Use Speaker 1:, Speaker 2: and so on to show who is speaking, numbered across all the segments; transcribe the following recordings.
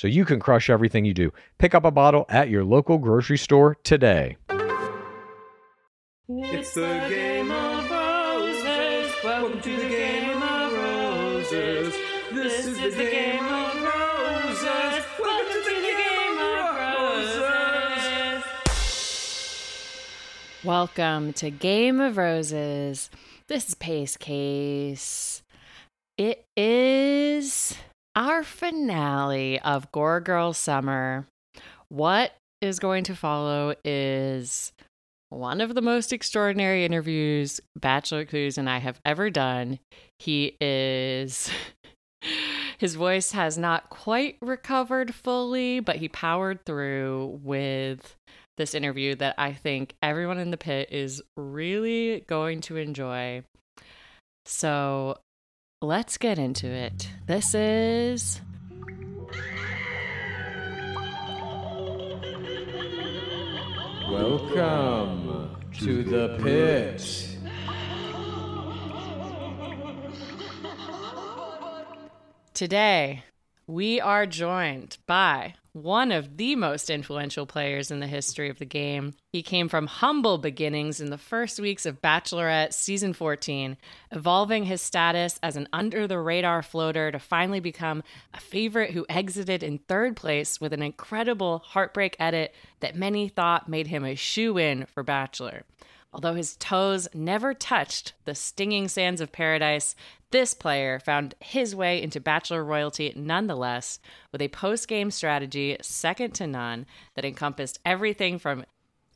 Speaker 1: so you can crush everything you do. Pick up a bottle at your local grocery store today.
Speaker 2: It's the game of roses. Welcome to the game of roses. This is the game of roses. Welcome to the game of roses. Welcome to Game of Roses. This is Pace Case. It is our finale of Gore Girl Summer. What is going to follow is one of the most extraordinary interviews Bachelor Clues and I have ever done. He is. His voice has not quite recovered fully, but he powered through with this interview that I think everyone in the pit is really going to enjoy. So let's get into it. This is.
Speaker 1: Welcome to the pit.
Speaker 2: Today, we are joined by one of the most influential players in the history of the game. He came from humble beginnings in the first weeks of Bachelorette season 14, evolving his status as an under the radar floater to finally become a favorite who exited in third place with an incredible heartbreak edit that many thought made him a shoe in for Bachelor. Although his toes never touched the stinging sands of paradise, this player found his way into Bachelor royalty nonetheless, with a post game strategy second to none that encompassed everything from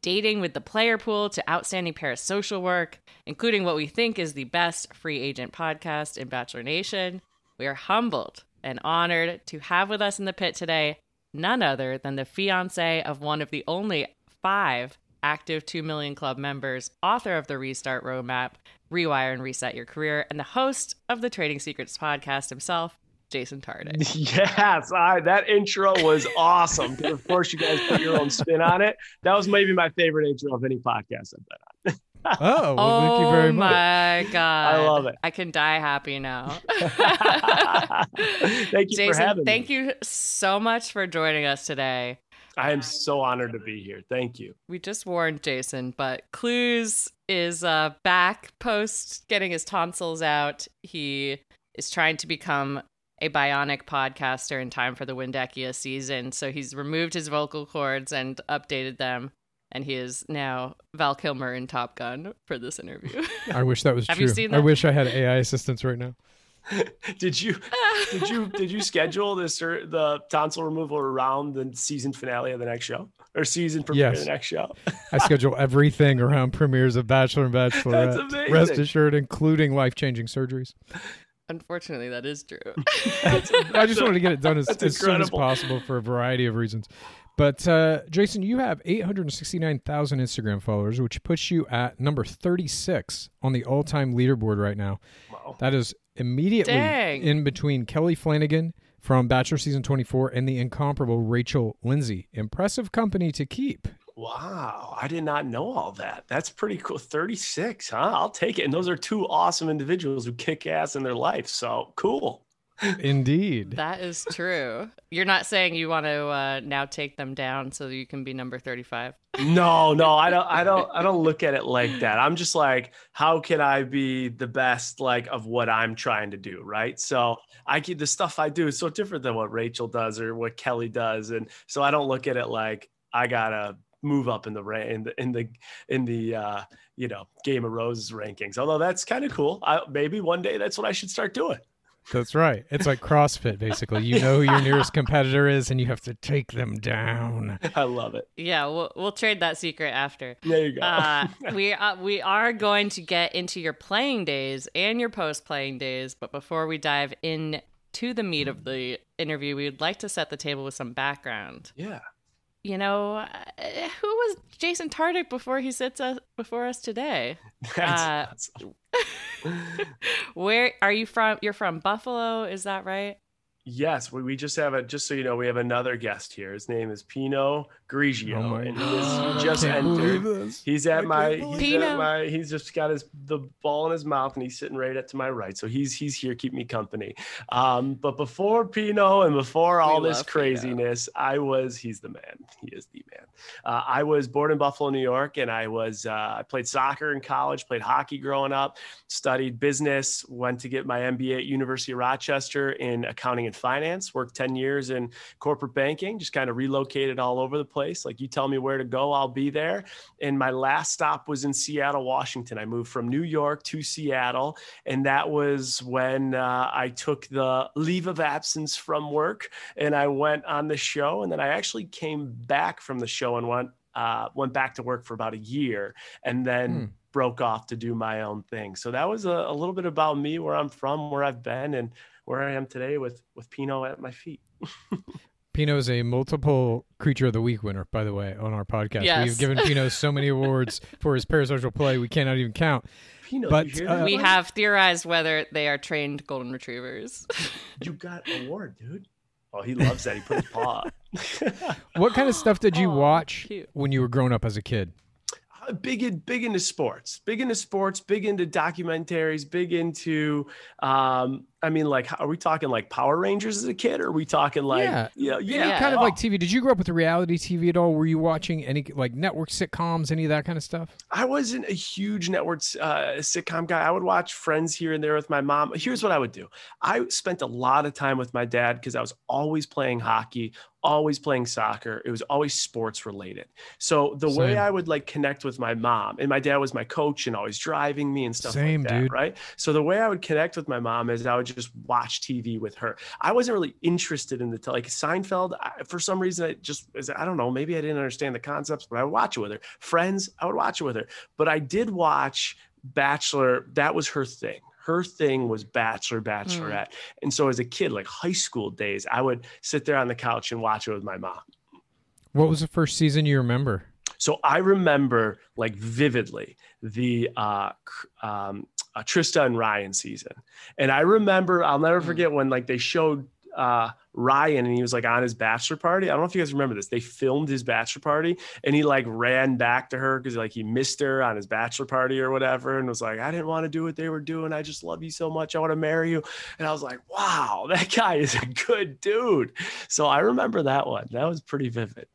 Speaker 2: dating with the player pool to outstanding parasocial work, including what we think is the best free agent podcast in Bachelor Nation. We are humbled and honored to have with us in the pit today none other than the fiance of one of the only five active 2 million club members, author of the Restart Roadmap, Rewire and Reset Your Career, and the host of the Trading Secrets podcast himself, Jason Tartick.
Speaker 3: Yes, I, that intro was awesome. of course, you guys put your own spin on it. That was maybe my favorite intro of any podcast I've been on.
Speaker 4: Oh, well, thank you oh very
Speaker 2: oh
Speaker 4: much.
Speaker 2: my god!
Speaker 3: I love it.
Speaker 2: I can die happy now.
Speaker 3: thank you
Speaker 2: Jason,
Speaker 3: for having
Speaker 2: thank
Speaker 3: me.
Speaker 2: you so much for joining us today.
Speaker 3: I am so honored to be here. Thank you.
Speaker 2: We just warned Jason, but Clues is uh, back post getting his tonsils out. He is trying to become a bionic podcaster in time for the Windekia season. So he's removed his vocal cords and updated them. And he is now Val Kilmer in Top Gun for this interview.
Speaker 4: I wish that was
Speaker 2: Have
Speaker 4: true.
Speaker 2: you seen
Speaker 4: I wish I had AI assistants right now.
Speaker 3: Did you did you did you schedule this or the tonsil removal around the season finale of the next show or season premiere of the next show?
Speaker 4: I schedule everything around premieres of Bachelor and Bachelorette.
Speaker 3: amazing.
Speaker 4: Rest assured, including life changing surgeries.
Speaker 2: Unfortunately, that is true.
Speaker 4: I just wanted to get it done as, as soon as possible for a variety of reasons. But uh, Jason, you have 869,000 Instagram followers, which puts you at number 36 on the all time leaderboard right now.
Speaker 3: Wow.
Speaker 4: That is immediately
Speaker 2: Dang.
Speaker 4: in between Kelly Flanagan from Bachelor Season 24 and the incomparable Rachel Lindsay. Impressive company to keep.
Speaker 3: Wow, I did not know all that. That's pretty cool. 36, huh? I'll take it. And those are two awesome individuals who kick ass in their life. So cool.
Speaker 4: Indeed.
Speaker 2: that is true. You're not saying you want to uh, now take them down so you can be number 35.
Speaker 3: No, no, I don't I don't I don't look at it like that. I'm just like, how can I be the best like of what I'm trying to do, right? So I keep the stuff I do is so different than what Rachel does or what Kelly does. And so I don't look at it like I gotta move up in the ra- in the in the in the uh you know Game of Roses rankings. Although that's kind of cool. I, maybe one day that's what I should start doing.
Speaker 4: That's right. It's like CrossFit, basically. You know who your nearest competitor is, and you have to take them down.
Speaker 3: I love it.
Speaker 2: Yeah, we'll, we'll trade that secret after.
Speaker 3: There you go.
Speaker 2: Uh, we uh, we are going to get into your playing days and your post playing days, but before we dive in to the meat of the interview, we would like to set the table with some background.
Speaker 3: yeah.
Speaker 2: You know, uh, who was Jason Tartick before he sits us before us today?
Speaker 3: That's,
Speaker 2: Uh,
Speaker 3: that's-
Speaker 2: Where are you from? You're from Buffalo, is that right?
Speaker 3: Yes, we, we just have a just so you know, we have another guest here. His name is Pino Grigio,
Speaker 4: Oh
Speaker 3: and he, is, he just entered. He's at
Speaker 4: I
Speaker 3: my he's
Speaker 2: believe
Speaker 3: at my he's just got his the ball in his mouth and he's sitting right at to my right. So he's he's here, keep me company. Um, but before Pino and before all
Speaker 2: We
Speaker 3: this
Speaker 2: love Pino.
Speaker 3: craziness, I was he's the man. He is the man. Uh, I was born in Buffalo, New York, and I was uh, I played soccer in college, played hockey growing up, studied business, went to get my MBA at University of Rochester in accounting and finance, worked 10 years in corporate banking, just kind of relocated all over the place. Like you tell me where to go, I'll be there. And my last stop was in Seattle, Washington. I moved from New York to Seattle, and that was when uh, I took the leave of absence from work and I went on the show. And then I actually came back from the show and went uh, went back to work for about a year, and then
Speaker 4: Hmm.
Speaker 3: broke off to do my own thing. So that was a, a little bit about me, where I'm from, where I've been, and where I am today with with Pino at my feet.
Speaker 4: Pino is a multiple Creature of the Week winner, by the way, on our podcast.
Speaker 2: Yes.
Speaker 4: We've given Pino so many awards for his parasocial play, we cannot even count.
Speaker 3: Pino,
Speaker 4: But,
Speaker 3: you, hear
Speaker 4: uh,
Speaker 2: we
Speaker 3: buddy?
Speaker 2: have theorized whether they are trained golden retrievers.
Speaker 3: you got an award, dude. Oh, he loves that. He put his paw.
Speaker 4: What kind of stuff did you
Speaker 2: Aw,
Speaker 4: watch
Speaker 2: cute.
Speaker 4: when you were growing up as a kid?
Speaker 3: Uh, big in, big into sports, big into sports, big into documentaries, big into. Um, I mean, like, are we talking like Power Rangers as a kid, or are we talking like,
Speaker 4: Yeah.
Speaker 3: yeah,
Speaker 4: Any
Speaker 3: yeah,
Speaker 4: kind of
Speaker 3: Oh,
Speaker 4: like TV. Did you grow up with reality TV at all? Were you watching any like network sitcoms, any of that kind of stuff?
Speaker 3: I wasn't a huge network uh, sitcom guy. I would watch Friends here and there with my mom. Here's what I would do I spent a lot of time with my dad because I was always playing hockey, always playing soccer. It was always sports related. So the way I would like connect with my mom, and my dad was my coach and always driving me and stuff
Speaker 4: Same,
Speaker 3: like that,
Speaker 4: dude.
Speaker 3: right? So the way I would connect with my mom is I would just watch TV with her. I wasn't really interested in the te- like Seinfeld. I, for some reason, I just I don't know. Maybe I didn't understand the concepts, but I would watch it with her. Friends, I would watch it with her. But I did watch Bachelor. That was her thing. Her thing was Bachelor, Bachelorette. And so as a kid, like high school days, I would sit there on the couch and watch it with my mom.
Speaker 4: What was the first season you remember?
Speaker 3: So I remember like vividly the uh, um, uh, Trista and Ryan season, and I remember I'll never
Speaker 2: Hmm.
Speaker 3: forget when like they showed uh, Ryan and he was like on his bachelor party. I don't know if you guys remember this. They filmed his bachelor party and he like ran back to her because like he missed her on his bachelor party or whatever and was like, I didn't want to do what they were doing. I just love you so much. I want to marry you. And I was like, wow, that guy is a good dude. So I remember that one. That was pretty vivid.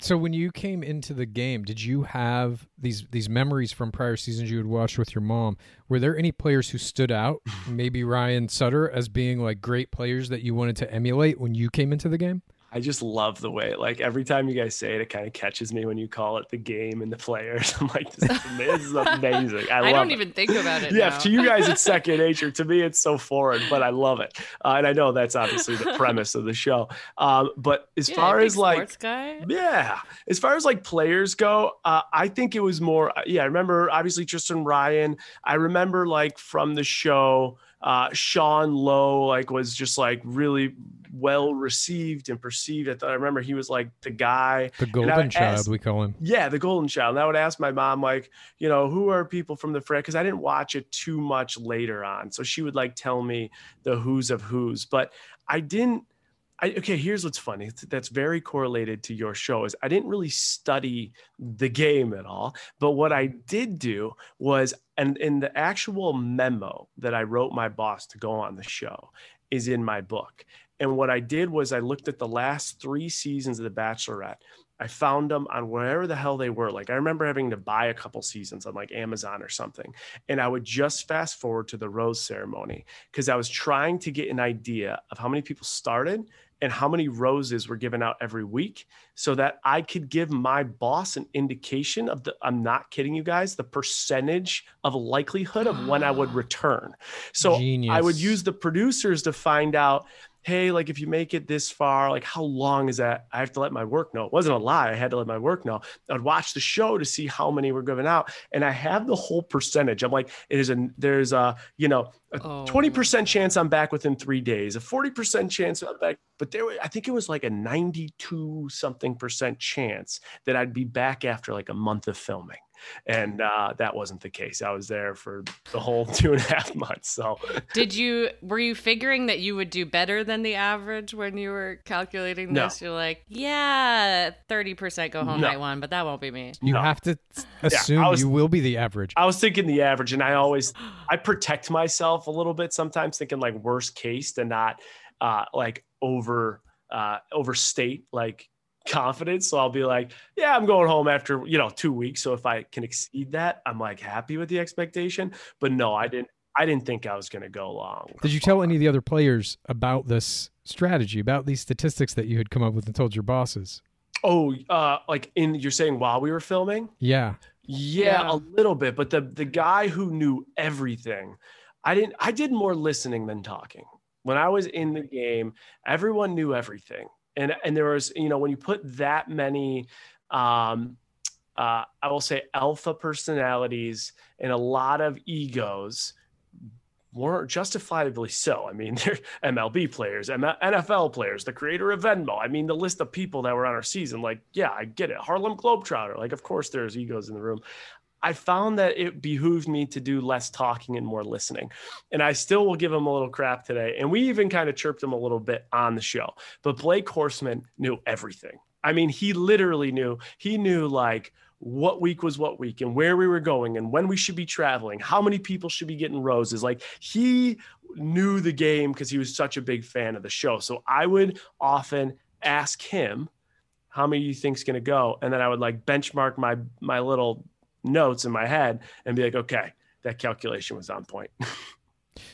Speaker 4: So when you came into the game, did you have these these memories from prior seasons you had watched with your mom? Were there any players who stood out, maybe Ryan Sutter, as being like great players that you wanted to emulate when you came into the game?
Speaker 3: I just love the way, like every time you guys say it, it kind of catches me when you call it the game and the players. I'm like, this is, this is amazing. I,
Speaker 2: I, don't
Speaker 3: it.
Speaker 2: even think about it.
Speaker 3: yeah, to you guys, it's second nature. To me, it's so foreign, but I love it. Uh, and I know that's obviously the premise of the show. Um, but as
Speaker 2: Yeah,
Speaker 3: far as like,
Speaker 2: guy.
Speaker 3: yeah, as far as like players go, uh, I think it was more. Yeah, I remember obviously Tristan Ryan. I remember like from the show, uh, Sean Lowe like was just like really well received and perceived. I thought I remember he was like the guy.
Speaker 4: The golden child,
Speaker 3: ask-
Speaker 4: we call him.
Speaker 3: yeah, the Golden Child. And I would ask my mom, like, you know, who are people from the frat? Because I didn't watch it too much later on. So she would like tell me the who's of who's. But I didn't. I, okay, here's what's funny. That's very correlated to your show. Is I didn't really study the game at all. But what I did do was, and in the actual memo that I wrote my boss to go on the show, is in my book. And what I did was I looked at the last three seasons of The Bachelorette. I found them on wherever the hell they were. Like I remember having to buy a couple seasons on like Amazon or something. And I would just fast forward to the rose ceremony because I was trying to get an idea of how many people started and how many roses were given out every week so that I could give my boss an indication of the I'm not kidding you guys, the percentage of likelihood of when I would return. So I would use the producers to find out hey, like if you make it this far, like how long is that? I have to let my work know. It wasn't a lie. I had to let my work know. I'd watch the show to see how many were given out. And I have the whole percentage. I'm like, it is a there's a, you know, a
Speaker 2: Oh.
Speaker 3: 20% chance I'm back within three days, a 40% chance I'm back. But there, I think it was like a 92 something percent chance that I'd be back after like a month of filming. And uh, that wasn't the case. I was there for the whole two and a half months. So
Speaker 2: Did you were you figuring that you would do better than the average when you were calculating
Speaker 3: No.
Speaker 2: this? You're like, yeah, thirty percent go home
Speaker 3: No.
Speaker 2: night one, but that won't be me.
Speaker 4: You
Speaker 3: No.
Speaker 4: have to assume
Speaker 3: was-
Speaker 4: you will be the average.
Speaker 3: I was thinking the average, and I always I protect myself a little bit sometimes, thinking like worst case to not uh, like over uh, overstate like confidence. So I'll be like, yeah, I'm going home after you know two weeks. So if I can exceed that, I'm like happy with the expectation. But no, I didn't. I didn't think I was going to go long.
Speaker 4: Did you tell any of the other players about this strategy, about these statistics that you had come up with and told your bosses?
Speaker 3: Oh, uh, like in you're saying while we were filming?
Speaker 4: Yeah.
Speaker 3: Yeah,
Speaker 2: Yeah.
Speaker 3: a little bit, but the the guy who knew everything, I didn't I did more listening than talking. When I was in the game, everyone knew everything. And and there was, you know, when you put that many um uh I will say alpha personalities and a lot of egos more justifiably so. I mean, they're MLB players, NFL players, the creator of Venmo. I mean, the list of people that were on our season, like, yeah, I get it. Harlem Globetrotter. Like, of course, there's egos in the room. I found that it behooved me to do less talking and more listening. And I still will give him a little crap today. And we even kind of chirped him a little bit on the show. But Blake Horstmann knew everything. I mean, he literally knew, he knew like, what week was what week and where we were going and when we should be traveling, how many people should be getting roses. Like he knew the game because he was such a big fan of the show. So I would often ask him, how many you think's going to go? And then I would like benchmark my my little notes in my head and be like, okay, that calculation was on point.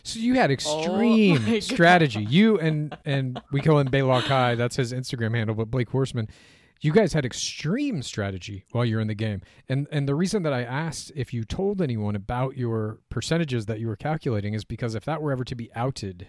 Speaker 4: So you had
Speaker 2: Oh
Speaker 4: extreme
Speaker 2: my God.
Speaker 4: strategy. You and and we call him Baylock High. That's his Instagram handle. But Blake Horstmann, you guys had extreme strategy while you're in the game. And and the reason that I asked if you told anyone about your percentages that you were calculating is because if that were ever to be outed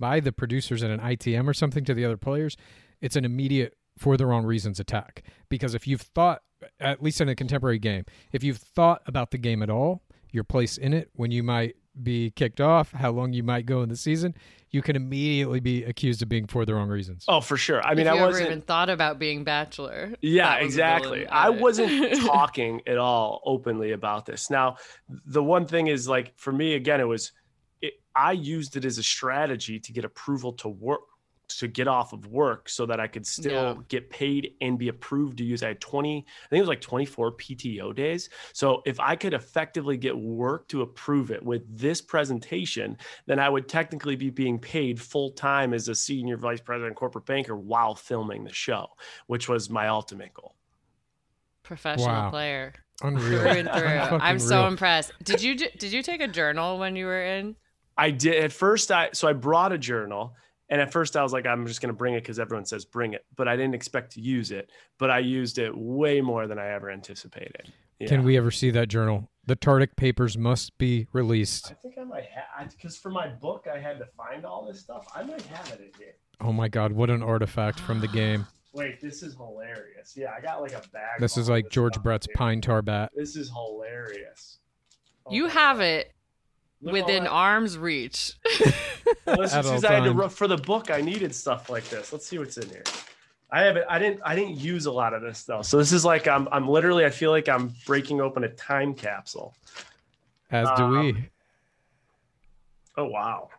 Speaker 4: by the producers in an ITM or something to the other players, it's an immediate for the wrong reasons attack. Because if you've thought, at least in a contemporary game, if you've thought about the game at all, your place in it, when you might
Speaker 1: be kicked off, how long you might go in the season, you can immediately be accused of being for the wrong reasons.
Speaker 3: Oh, for sure. I mean,
Speaker 2: if
Speaker 3: I
Speaker 2: you ever
Speaker 3: wasn't
Speaker 2: even thought about being bachelor.
Speaker 3: Yeah,
Speaker 2: that was a
Speaker 3: exactly. I wasn't talking at all openly about this. Now, the one thing is like for me again, it was it, I used it as a strategy to get approval to work to get off of work so that I could still
Speaker 2: Yeah.
Speaker 3: get paid and be approved to use. I had 20, I think it was like 24 PTO days. So if I could effectively get work to approve it with this presentation, then I would technically be being paid full time as a senior vice president corporate banker while filming the show, which was my ultimate goal.
Speaker 2: professional
Speaker 1: Wow.
Speaker 2: player
Speaker 1: Unreal.
Speaker 2: through and through. I'm so
Speaker 1: real.
Speaker 2: impressed. Did you did you take a journal when you were in?
Speaker 3: I did at first. I so I brought a journal, and at first I was like, I'm just going to bring it because everyone says bring it, but I didn't expect to use it. But I used it way more than I ever anticipated. Yeah.
Speaker 1: Can we ever see that journal? The Tartick papers must be released.
Speaker 3: I think I might have because for my book I had to find all this stuff. I might have it in here.
Speaker 1: Oh my God, what an artifact from the game.
Speaker 3: Wait, this is hilarious. Yeah, I got like a bag.
Speaker 1: This is
Speaker 3: all
Speaker 1: like George Brett's
Speaker 3: here.
Speaker 1: pine tar bat.
Speaker 3: This is hilarious. Oh
Speaker 2: You have
Speaker 3: God.
Speaker 2: it
Speaker 3: Look
Speaker 2: within arm's reach.
Speaker 3: Well, this is because I had to
Speaker 1: times.
Speaker 3: for the book. I needed stuff like this. Let's see what's in here. I haven't. I didn't. I didn't use a lot of this though. So this is like I'm. I'm literally. I feel like I'm breaking open a time capsule.
Speaker 1: As do we.
Speaker 3: Um, Oh wow.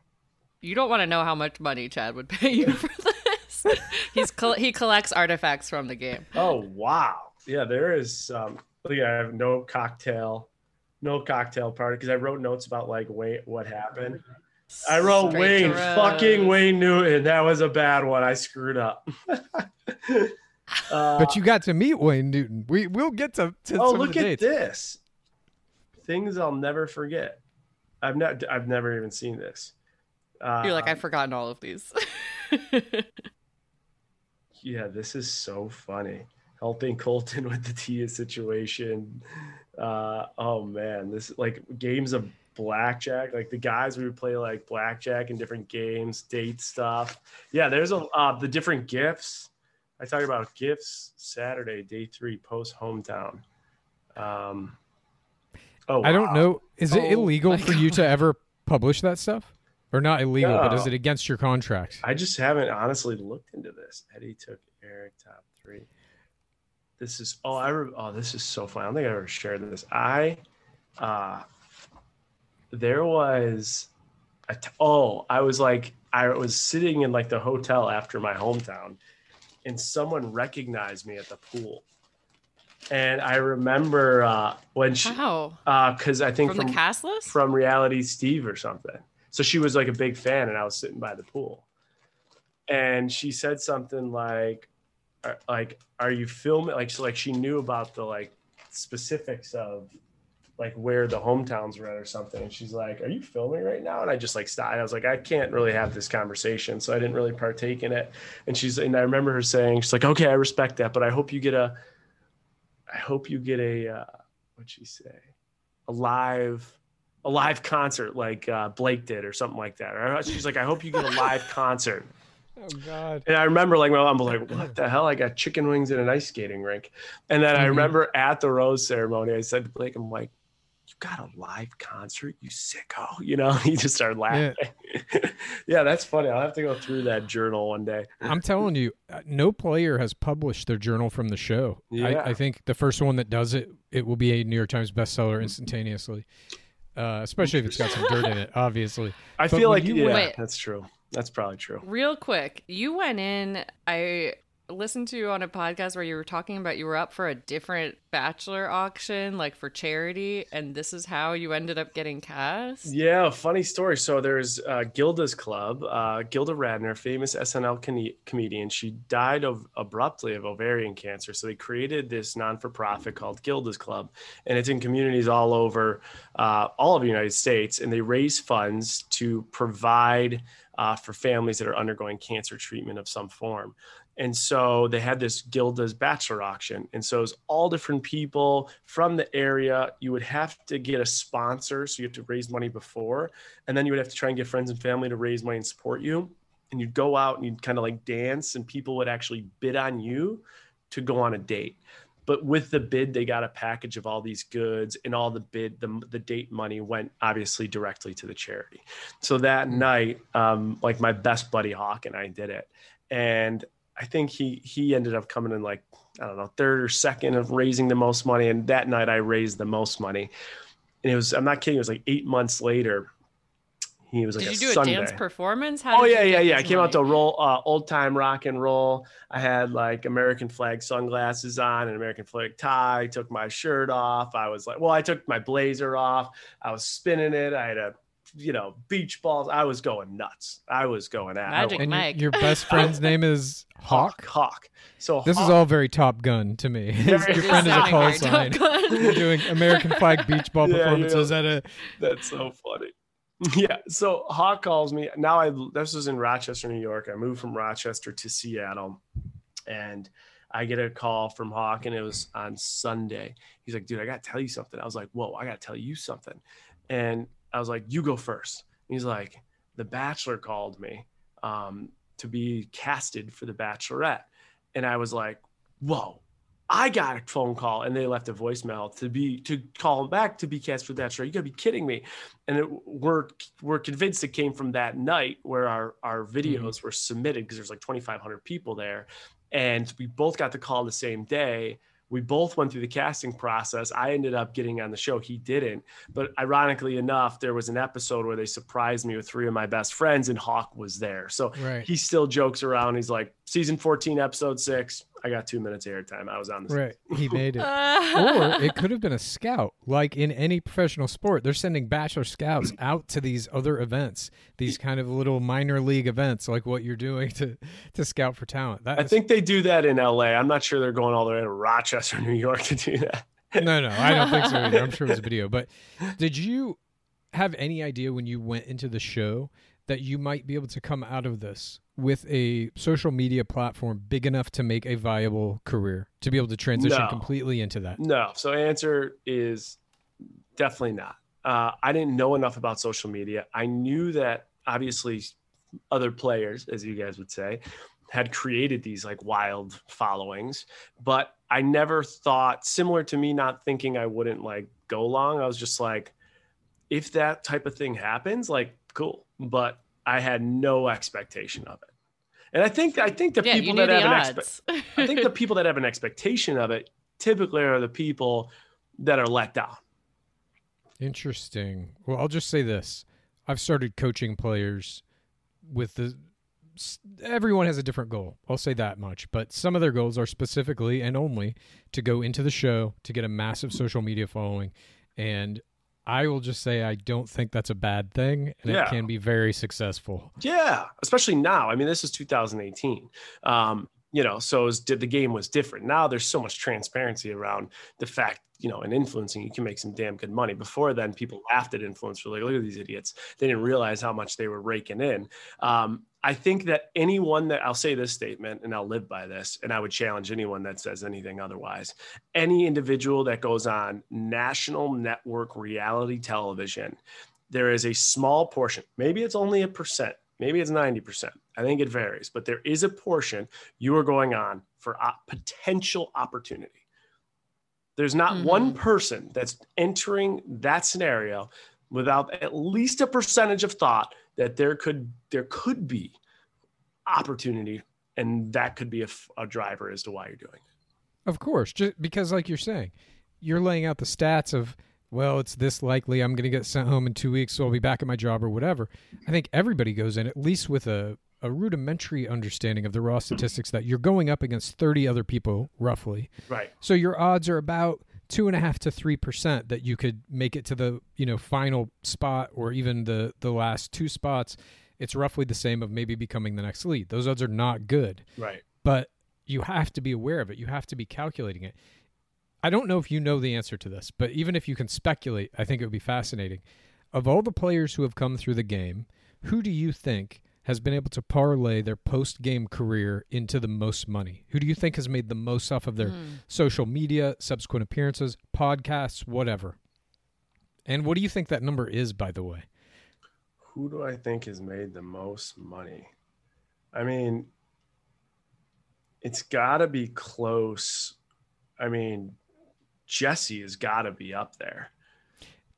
Speaker 2: you don't want to know how much money Chad would pay you for this. He's col- he collects artifacts from the game.
Speaker 3: Oh wow. Yeah, there is. Um, look, I have no cocktail, no cocktail party because I wrote notes about like Wayne, what happened. I wrote
Speaker 2: Straight
Speaker 3: Wayne, fucking Wayne Newton. That was a bad one. I screwed up. uh,
Speaker 1: But you got to meet Wayne Newton. We we'll get to, to
Speaker 3: oh,
Speaker 1: some
Speaker 3: look
Speaker 1: of the
Speaker 3: at
Speaker 1: dates.
Speaker 3: this. Things I'll never forget. I've not. I've never even seen this. Uh,
Speaker 2: You're like I've forgotten all of these.
Speaker 3: Yeah, this is so funny. Helping Colton with the Tia situation. Uh, oh man, this like games of blackjack. Like the guys we would play like blackjack and different games, date stuff. Yeah, there's a uh, the different gifts. I talk about gifts Saturday, day three, post hometown. Um, oh,
Speaker 1: I don't
Speaker 3: wow.
Speaker 1: know. Is it
Speaker 2: Oh
Speaker 1: illegal
Speaker 2: my
Speaker 1: for you to ever publish that stuff? Or not illegal, but is it against your contract?
Speaker 3: I just haven't honestly looked into this. Eddie took Eric top three. This is oh I re- oh this is so fun. I don't think I ever shared this. I uh there was a t- oh I was like I was sitting in like the hotel after my hometown, and someone recognized me at the pool. And I remember uh, when she,
Speaker 2: How?
Speaker 3: because I think
Speaker 2: From, the cast list?
Speaker 3: from Reality Steve or something. So she was like a big fan, and I was sitting by the pool, and she said something like, are- "Like, are you filming?" Like, so like she knew about the like specifics of like where the hometowns were at or something. And she's like, "Are you filming right now?" And I just like stopped. I was like, "I can't really have this conversation," so I didn't really partake in it. And she's and I remember her saying, "She's like, okay, I respect that, but I hope you get a, I hope you get a, uh, what'd she say, a live." A live concert like uh, Blake did, or something like that. Or she's like, "I hope you get a live concert."
Speaker 1: Oh God.
Speaker 3: And I remember like my mom was like, what the hell? I got chicken wings in an ice skating rink. And then I
Speaker 1: Mhm.
Speaker 3: remember at the rose ceremony, I said to Blake, I'm like, you got a live concert, you sicko. You know, he just started laughing. Yeah. that's funny. I'll have to go through that journal one day.
Speaker 1: I'm telling you, uh, no player has published their journal from the show.
Speaker 3: Yeah.
Speaker 1: I, I think the first one that does it, it will be a New York Times bestseller instantaneously. Uh, especially if it's got some dirt in it, obviously.
Speaker 3: I
Speaker 1: But
Speaker 3: feel like,
Speaker 1: you
Speaker 3: yeah,
Speaker 2: went- Wait.
Speaker 3: that's true. That's probably true.
Speaker 2: Real quick, you went in. I listened to you on a podcast where you were talking about you were up for a different bachelor auction, like for charity, and this is how you ended up getting cast.
Speaker 3: Yeah, funny story. So there's uh, Gilda's Club. Uh, Gilda Radner, famous SNL com- comedian, she died of abruptly of ovarian cancer. So they created this non-for-profit called Gilda's Club, and it's in communities all over uh, all of the United States, and they raise funds to provide uh, for families that are undergoing cancer treatment of some form. And so they had this Gilda's Bachelor auction. And so it was all different people from the area. You would have to get a sponsor. So you have to raise money before. And then you would have to try and get friends and family to raise money and support you. And you'd go out and you'd kind of like dance, and people would actually bid on you to go on a date. But with the bid, they got a package of all these goods, and all the bid, the the date money went obviously directly to the charity. So that night, um, like my best buddy Hawk and I did it, and I think he he ended up coming in like I don't know third or second of raising the most money, and that night I raised the most money, and it was I'm not kidding, it was like eight months later. He was like
Speaker 2: Did
Speaker 3: a
Speaker 2: you do a dance performance? How
Speaker 3: Oh yeah, yeah, yeah. I came out to roll uh, old time rock and roll. I had like American flag sunglasses on, and American flag tie. I took my shirt off. I was like, well, I took my blazer off. I was spinning it. I had a, you know, beach balls. I was going nuts. I was going at
Speaker 2: Magic
Speaker 4: And your,
Speaker 2: Mike.
Speaker 4: your best friend's name is
Speaker 3: Hawk.
Speaker 4: Hawk.
Speaker 3: Hawk. So
Speaker 4: This is all very Top Gun to me. your friend is a
Speaker 2: Sounding
Speaker 4: call sign. You're doing American flag beach ball
Speaker 3: Yeah,
Speaker 4: performances
Speaker 3: yeah.
Speaker 4: at a
Speaker 3: That's so funny. Yeah. So Hawk calls me. Now I this was in Rochester, New York. I moved from Rochester to Seattle, and I get a call from Hawk, and it was on Sunday. He's like, "Dude, I gotta tell you something." I was like, "Whoa, I gotta tell you something," and I was like, "You go first. He's like, "The Bachelor called me um, to be casted for The Bachelorette," and I was like, "Whoa." I got a phone call and they left a voicemail to be to call him back to be cast for that show. You gotta be kidding me. And it, we're we're convinced it came from that night where our our mm-hmm. videos were submitted because there's like 2,500 people there, and we both got the call the same day. We both went through the casting process. I ended up getting on the show. He didn't. But ironically enough, there was an episode where they surprised me with three of my best friends, and Hawk was there. So
Speaker 4: Right.
Speaker 3: he still jokes around. He's like, season 14, episode six. I got two minutes airtime. I was on the
Speaker 4: right. He made it. Or it could have been a scout. Like in any professional sport, they're sending bachelor scouts out to these other events, these kind of little minor league events, like what you're doing to to scout for talent. That
Speaker 3: I
Speaker 4: is-
Speaker 3: think they do that in LA. I'm not sure they're going all the way to Rochester, New York to do that.
Speaker 4: no, no, I don't think so either. I'm sure it was a video. But did you have any idea when you went into the show that you might be able to come out of this with a social media platform big enough to make a viable career, to be able to transition
Speaker 3: No.
Speaker 4: completely into that?
Speaker 3: No. So answer is definitely not. Uh, I didn't know enough about social media. I knew that obviously other players, as you guys would say, had created these like wild followings, but I never thought similar to me not thinking I wouldn't like go long. I was just like, if that type of thing happens, like cool. But I had no expectation of it. And I think I think the
Speaker 2: yeah,
Speaker 3: people that
Speaker 2: the
Speaker 3: have an expectation. I think the people that have an expectation of it typically are the people that are let down.
Speaker 4: Interesting. Well, I'll just say this. I've started coaching players with the s- everyone has a different goal. I'll say that much, but some of their goals are specifically and only to go into the show to get a massive social media following and I will just say I don't think that's a bad thing and
Speaker 3: Yeah.
Speaker 4: it can be very successful.
Speaker 3: Yeah, especially now. I mean, this is 2018. Um, you know, so was, did the game was different. Now there's so much transparency around the fact, you know, in influencing, you can make some damn good money. Before then, people laughed at influencers, like, look at these idiots. They didn't realize how much they were raking in. Um, I think that anyone that I'll say this statement and I'll live by this, and I would challenge anyone that says anything otherwise. Any individual that goes on national network reality television, there is a small portion, maybe it's only a percent, maybe it's 90%. I think it varies, but there is a portion you are going on for a potential opportunity. There's not mm-hmm. one person that's entering that scenario without at least a percentage of thought that there could there could be opportunity and that could be a driver as to why you're doing it.
Speaker 4: Of course, just because like you're saying, you're laying out the stats of well, it's this likely I'm going to get sent home in 2 weeks so I'll be back at my job or whatever. I think everybody goes in at least with a a rudimentary understanding of the raw statistics that you're going up against 30 other people roughly.
Speaker 3: Right.
Speaker 4: So your odds are about two and a half to three percent that you could make it to the you know final spot or even the the last two spots. It's roughly the same of maybe becoming the next lead. Those odds are not good,
Speaker 3: Right.
Speaker 4: but you have to be aware of it. You have to be calculating it. I don't know if you know the answer to this, but even if you can speculate, I think it would be fascinating. Of all the players who have come through the game, who do you think has been able to parlay their post game career into the most money? Who do you think has made the most off of their hmm. social media, subsequent appearances, podcasts, whatever? And what do you think that number is, by the way?
Speaker 3: Who do I think has made the most money? I mean, it's got to be close I mean, Jesse has got to be up there.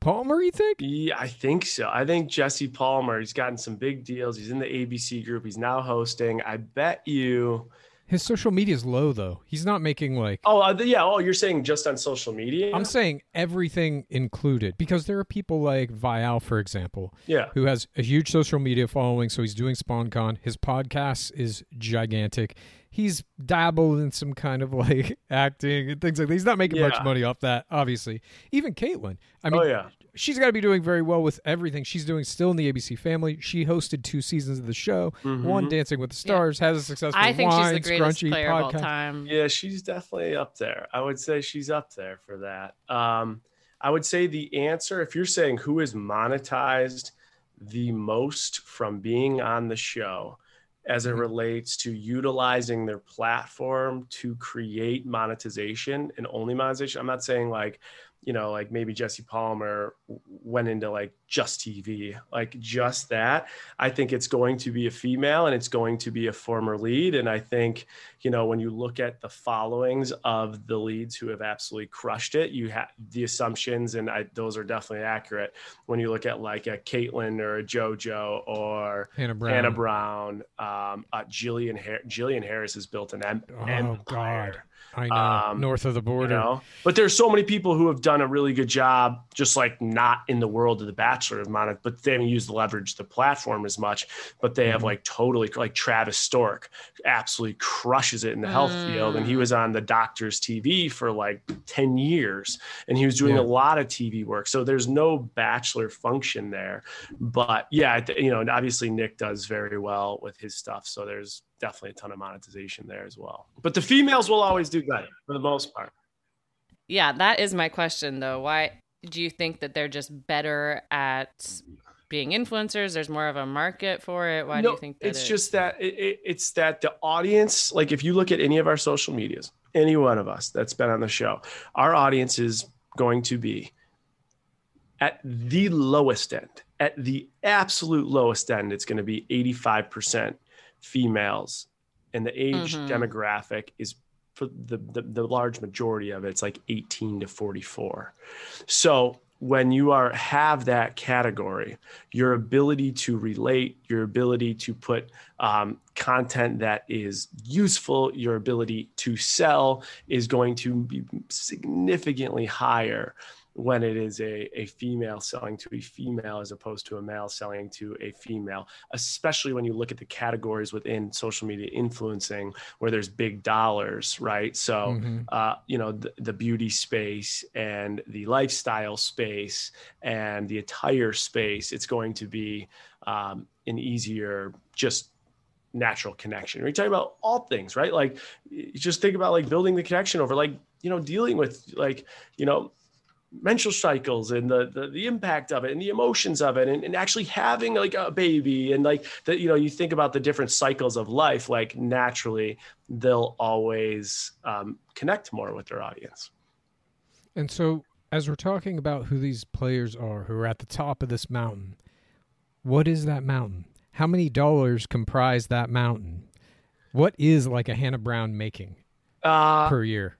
Speaker 1: Palmer, you think?
Speaker 3: Yeah, I think so. I think Jesse Palmer, he's gotten some big deals. He's in the ABC group. He's now hosting. I bet you.
Speaker 4: His social media is low though. He's not making like
Speaker 3: Oh, uh, yeah. Oh, you're saying just on social media?
Speaker 4: I'm saying everything included because there are people like Viall, for example,
Speaker 3: Yeah.
Speaker 4: who has a huge social media following. So he's doing SpawnCon. His podcast is gigantic. He's dabbled in some kind of like acting and things like that. He's not making much money off that, obviously. Even Kaitlyn. I mean,
Speaker 3: oh, yeah.
Speaker 4: she's got to be doing very well with everything she's doing still in the ABC family. She hosted two seasons of the show,
Speaker 3: Mm-hmm.
Speaker 4: one Dancing with the Stars, has a successful
Speaker 2: I think she's the greatest
Speaker 4: scrunchy
Speaker 2: player of all
Speaker 4: podcast.
Speaker 2: time.
Speaker 3: Yeah, she's definitely up there. I would say she's up there for that. Um, I would say the answer, if you're saying who is monetized the most from being on the show as it mm-hmm. relates to utilizing their platform to create monetization and only monetization, I'm not saying like, you know, like maybe Jesse Palmer went into like just TV, like just that. I think it's going to be a female and it's going to be a former lead. And I think, you know, when you look at the followings of the leads who have absolutely crushed it, you have the assumptions, and I, those are definitely accurate. When you look at like a Kaitlyn or a JoJo or
Speaker 4: Hannah Brown.
Speaker 3: Hannah Brown, um, uh, Jillian, Har- Jillian Harris has built an em-
Speaker 4: Oh,
Speaker 3: empire.
Speaker 4: God. I know.
Speaker 3: Um,
Speaker 4: North of the
Speaker 3: You
Speaker 4: border.
Speaker 3: know, but there's so many people who have done a really good job, just like not in the world of the Bachelor of Monet, but they haven't used the leverage the platform as much. But they
Speaker 4: Mm-hmm.
Speaker 3: have like totally like Travis Stork absolutely crushes it in the health field, and he was on the Doctor's TV for like ten years, and he was doing
Speaker 4: Yeah.
Speaker 3: a lot of TV work. So there's no Bachelor function there, but yeah, you know, and obviously Nick does very well with his stuff. So there's definitely a ton of monetization there as well. But the females will always do better for the most part.
Speaker 2: Yeah, that is my question though. Why do you think that they're just better at being influencers? There's more of a market for it. Why do you think that
Speaker 3: it's just that it, it- it's that the audience like if you look at any of our social medias any one of us that's been on the show our audience is going to be at the lowest end at the absolute lowest end it's going to be 85% females and the age
Speaker 2: Mhm.
Speaker 3: demographic is for the, the the large majority of it, it's like 18 to 44 so when you are have that category your ability to relate your ability to put um, content that is useful your ability to sell is going to be significantly higher when it is a, a female selling to a female as opposed to a male selling to a female, especially when you look at the categories within social media influencing where there's big dollars, right? So,
Speaker 4: Mhm.
Speaker 3: uh, you know, the, the beauty space and the lifestyle space and the attire space, it's going to be um, an easier, just natural connection. We're talking about all things, right? Like, just think about like building the connection over, like, you know, dealing with like, you know, menstrual cycles and the, the the impact of it and the emotions of it and, and actually having like a baby and like that you know you think about the different cycles of life like naturally they'll always um, connect more with their audience
Speaker 4: And so, as we're talking about who these players are who are at the top of this mountain, what is that mountain? How many dollars comprise that mountain? What is like a Hannah Brown making
Speaker 3: uh,
Speaker 4: per year?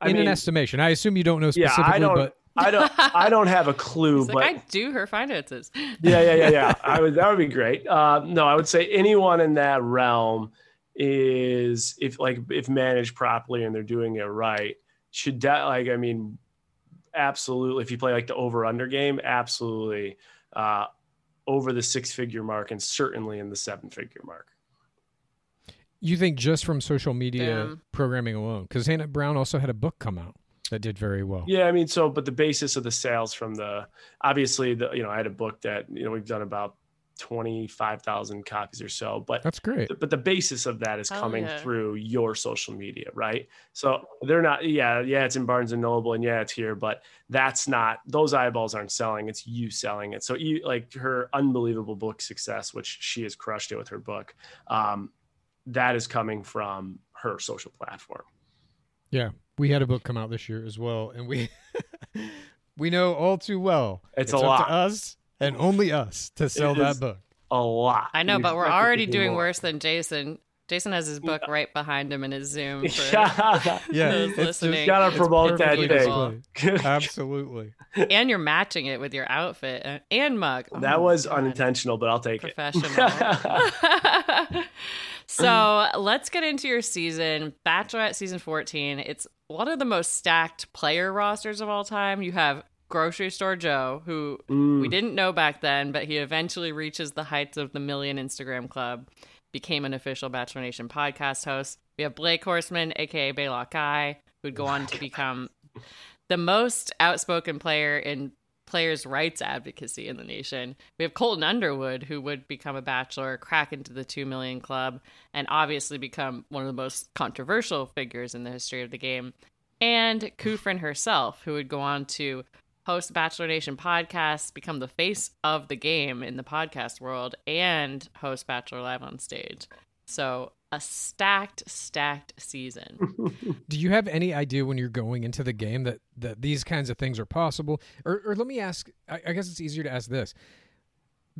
Speaker 3: I
Speaker 4: In
Speaker 3: mean,
Speaker 4: an estimation. I assume you don't know specifically,
Speaker 3: yeah
Speaker 4: specifically,
Speaker 3: i don't
Speaker 4: but
Speaker 3: i don't i don't have a clue
Speaker 2: He's
Speaker 3: but
Speaker 2: like, I do her finances.
Speaker 3: yeah, yeah, yeah, yeah. I would that would be great. Uh, no, I would say anyone in that realm is if like if managed properly and they're doing it right should de- like I mean absolutely if you play like the over under game absolutely uh, over the six figure mark and certainly in the seven figure mark.
Speaker 4: You think just from social media
Speaker 2: Damn.
Speaker 4: programming alone? Because Hannah Brown also had a book come out that did very well.
Speaker 3: Yeah, I mean, so but the basis of the sales from the obviously the you know I had a book that you know we've done about twenty five thousand copies or so, but
Speaker 4: That's great.
Speaker 3: but the basis of that is
Speaker 2: Hell
Speaker 3: coming
Speaker 2: yeah.
Speaker 3: through your social media, right? So they're not, yeah, yeah, it's in Barnes and Noble and yeah, it's here, but that's not, those eyeballs aren't selling. It's you selling it. So you like her unbelievable book success, which she has crushed it with her book. Um, that is coming from her social platform.
Speaker 4: Yeah, we had a book come out this year as well, and we we know all too well
Speaker 3: It's a
Speaker 4: up
Speaker 3: lot.
Speaker 4: to us and only us to sell that book.
Speaker 3: A lot.
Speaker 2: I know,
Speaker 3: You
Speaker 2: but we're
Speaker 3: expect it to
Speaker 2: already doing
Speaker 3: more.
Speaker 2: worse than Jason Jason has his book right behind him in his Zoom. For
Speaker 3: yeah,
Speaker 4: Yeah,
Speaker 2: those
Speaker 4: it's just-
Speaker 3: gotta
Speaker 4: It's
Speaker 3: promote that thing.
Speaker 4: Absolutely.
Speaker 2: and you're matching it with your outfit uh, and mug. Oh
Speaker 3: that was
Speaker 2: God.
Speaker 3: unintentional, but I'll take it.
Speaker 2: professional. So let's get into your season. Bachelorette season 14. It's one of the most stacked player rosters of all time. You have Grocery Store Joe, who we mm. didn't know back then, but he eventually reaches the heights of the Million Instagram Club, became an official Bachelor Nation podcast host. We have Blake Horstmann, aka Baylock Guy, who'd go on to become the most outspoken player in players' rights advocacy in the nation. We have Colton Underwood, who would become a bachelor, crack into the 2 million club, and obviously become one of the most controversial figures in the history of the game. And Kufrin herself, who would go on to host Bachelor Nation podcasts, become the face of the game in the podcast world, and host Bachelor Live on stage. So a stacked, stacked season.
Speaker 4: Do you have any idea when you're going into the game that, that these kinds of things are possible? Or, or let me ask, I, I guess it's easier to ask this.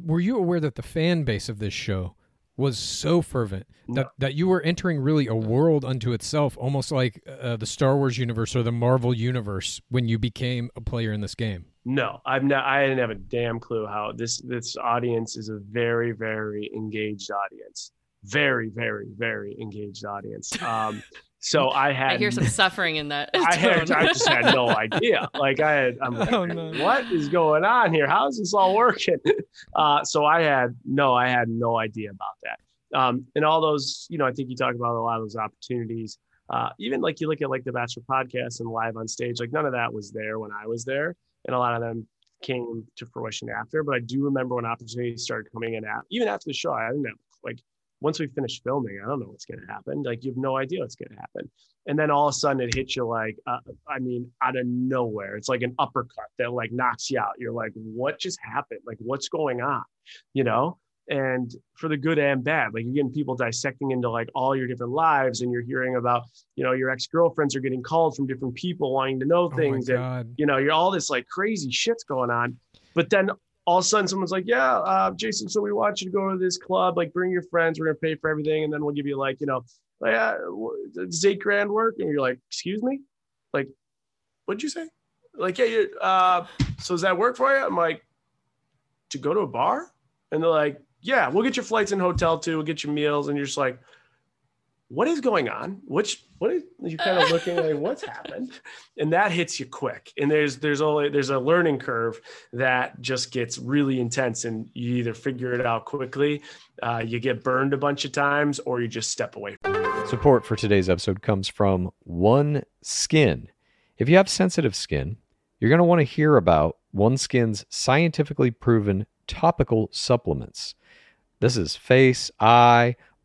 Speaker 4: Were you aware that the fan base of this show was so fervent that, that you were entering really a world unto itself, almost like uh, the Star Wars universe or the Marvel universe when you became a player in this game?
Speaker 3: No, I'm not. I didn't have a damn clue how this this audience is a very very engaged audience, very very very engaged audience. Um, so I had
Speaker 2: I hear some suffering in that.
Speaker 3: I had. I just had no idea. Like I had, I'm like,
Speaker 4: Oh, no.
Speaker 3: what is going on here? How is this all working? Uh, so I had no, I had no idea about that. Um, and all those, you know, I think you talk about a lot of those opportunities. Uh, even like you look at like the Bachelor podcast and live on stage, like none of that was there when I was there, and a lot of them came to fruition after. But I do remember when opportunities started coming in. At, even after the show, I didn't have like once we finish filming, I don't know what's going to happen. Like you have no idea what's going to happen. And then all of a sudden it hits you like, uh, I mean, out of nowhere. It's like an uppercut that like knocks you out. You're like, what just happened? Like, what's going on? You know? And for the good and bad, like you're getting people dissecting into like all your different lives, and you're hearing about, you know, your ex girlfriends are getting called from different people wanting to know
Speaker 4: Oh
Speaker 3: things, and you know, you're all this like crazy shit's going on. But then all of a sudden someone's like, yeah, uh, Jason, so we want you to go to this club, like bring your friends, we're gonna pay for everything, and then we'll give you like, you know, like, uh, does eight grand work? And you're like, excuse me, like, what'd you say? Like, yeah, you uh, so does that work for you? I'm like, to go to a bar, and they're like, yeah, we'll get your flights and hotel too, we'll get your meals, and you're just like, what is going on? Which what is you kind of looking like what's happened? And that hits you quick. And there's there's only there's a learning curve that just gets really intense, and you either figure it out quickly, uh, you get burned a bunch of times, or you just step away.
Speaker 1: Support for today's episode comes from One Skin. If you have sensitive skin, you're going to want to hear about One Skin's scientifically proven topical supplements. This is face, eye,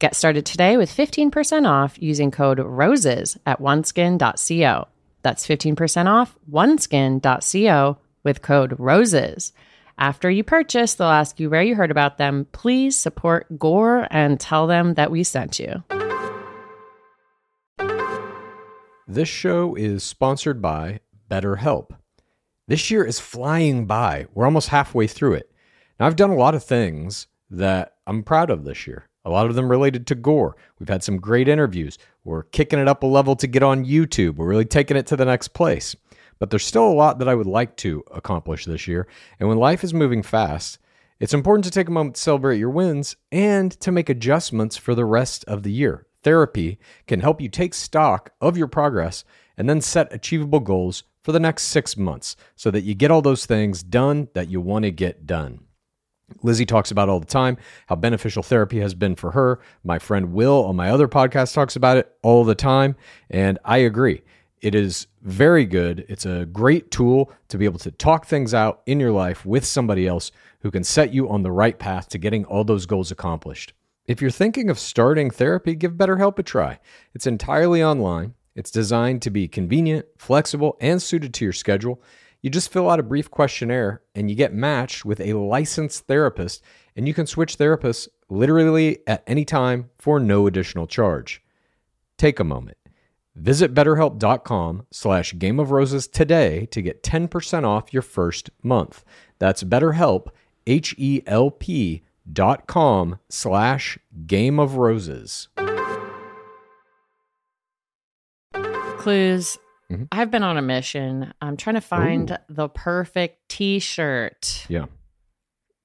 Speaker 2: Get started today with 15% off using code ROSES at oneskin.co. That's 15% off oneskin.co with code ROSES. After you purchase, they'll ask you where you heard about them. Please support Gore and tell them that we sent you.
Speaker 1: This show is sponsored by BetterHelp. This year is flying by. We're almost halfway through it. Now, I've done a lot of things that I'm proud of this year. A lot of them related to gore. We've had some great interviews. We're kicking it up a level to get on YouTube. We're really taking it to the next place. But there's still a lot that I would like to accomplish this year. And when life is moving fast, it's important to take a moment to celebrate your wins and to make adjustments for the rest of the year. Therapy can help you take stock of your progress and then set achievable goals for the next six months so that you get all those things done that you want to get done. Lizzie talks about all the time how beneficial therapy has been for her. My friend Will on my other podcast talks about it all the time. And I agree. It is very good. It's a great tool to be able to talk things out in your life with somebody else who can set you on the right path to getting all those goals accomplished. If you're thinking of starting therapy, give BetterHelp a try. It's entirely online. It's designed to be convenient, flexible, and suited to your schedule. You just fill out a brief questionnaire and you get matched with a licensed therapist, and you can switch therapists literally at any time for no additional charge. Take a moment. Visit betterhelp.com slash game of roses today to get 10% off your first month. That's betterhelp, H-E-L-P dot com slash game of roses.
Speaker 2: Clues.
Speaker 1: Mhm.
Speaker 2: I've been on a mission. I'm trying to find
Speaker 1: Ooh.
Speaker 2: the perfect t-shirt.
Speaker 1: Yeah.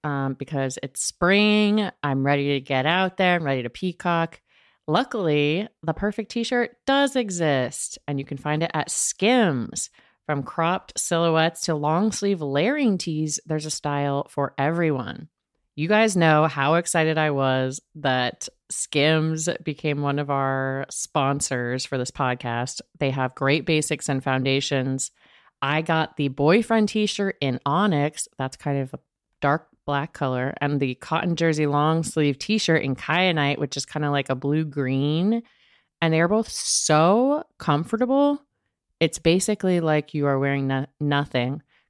Speaker 2: Um, because it's spring. I'm ready to get out there. I'm ready to peacock. Luckily, the perfect t-shirt does exist, and you can find it at Skims. From cropped silhouettes to long sleeve layering tees, there's a style for everyone. You guys know how excited I was that Skims became one of our sponsors for this podcast. They have great basics and foundations. I got the boyfriend t shirt in Onyx. That's kind of a dark black color. And the cotton jersey long sleeve t shirt in Kyanite, which is kind of like a blue green. And they're both so comfortable. It's basically like you are wearing no- nothing.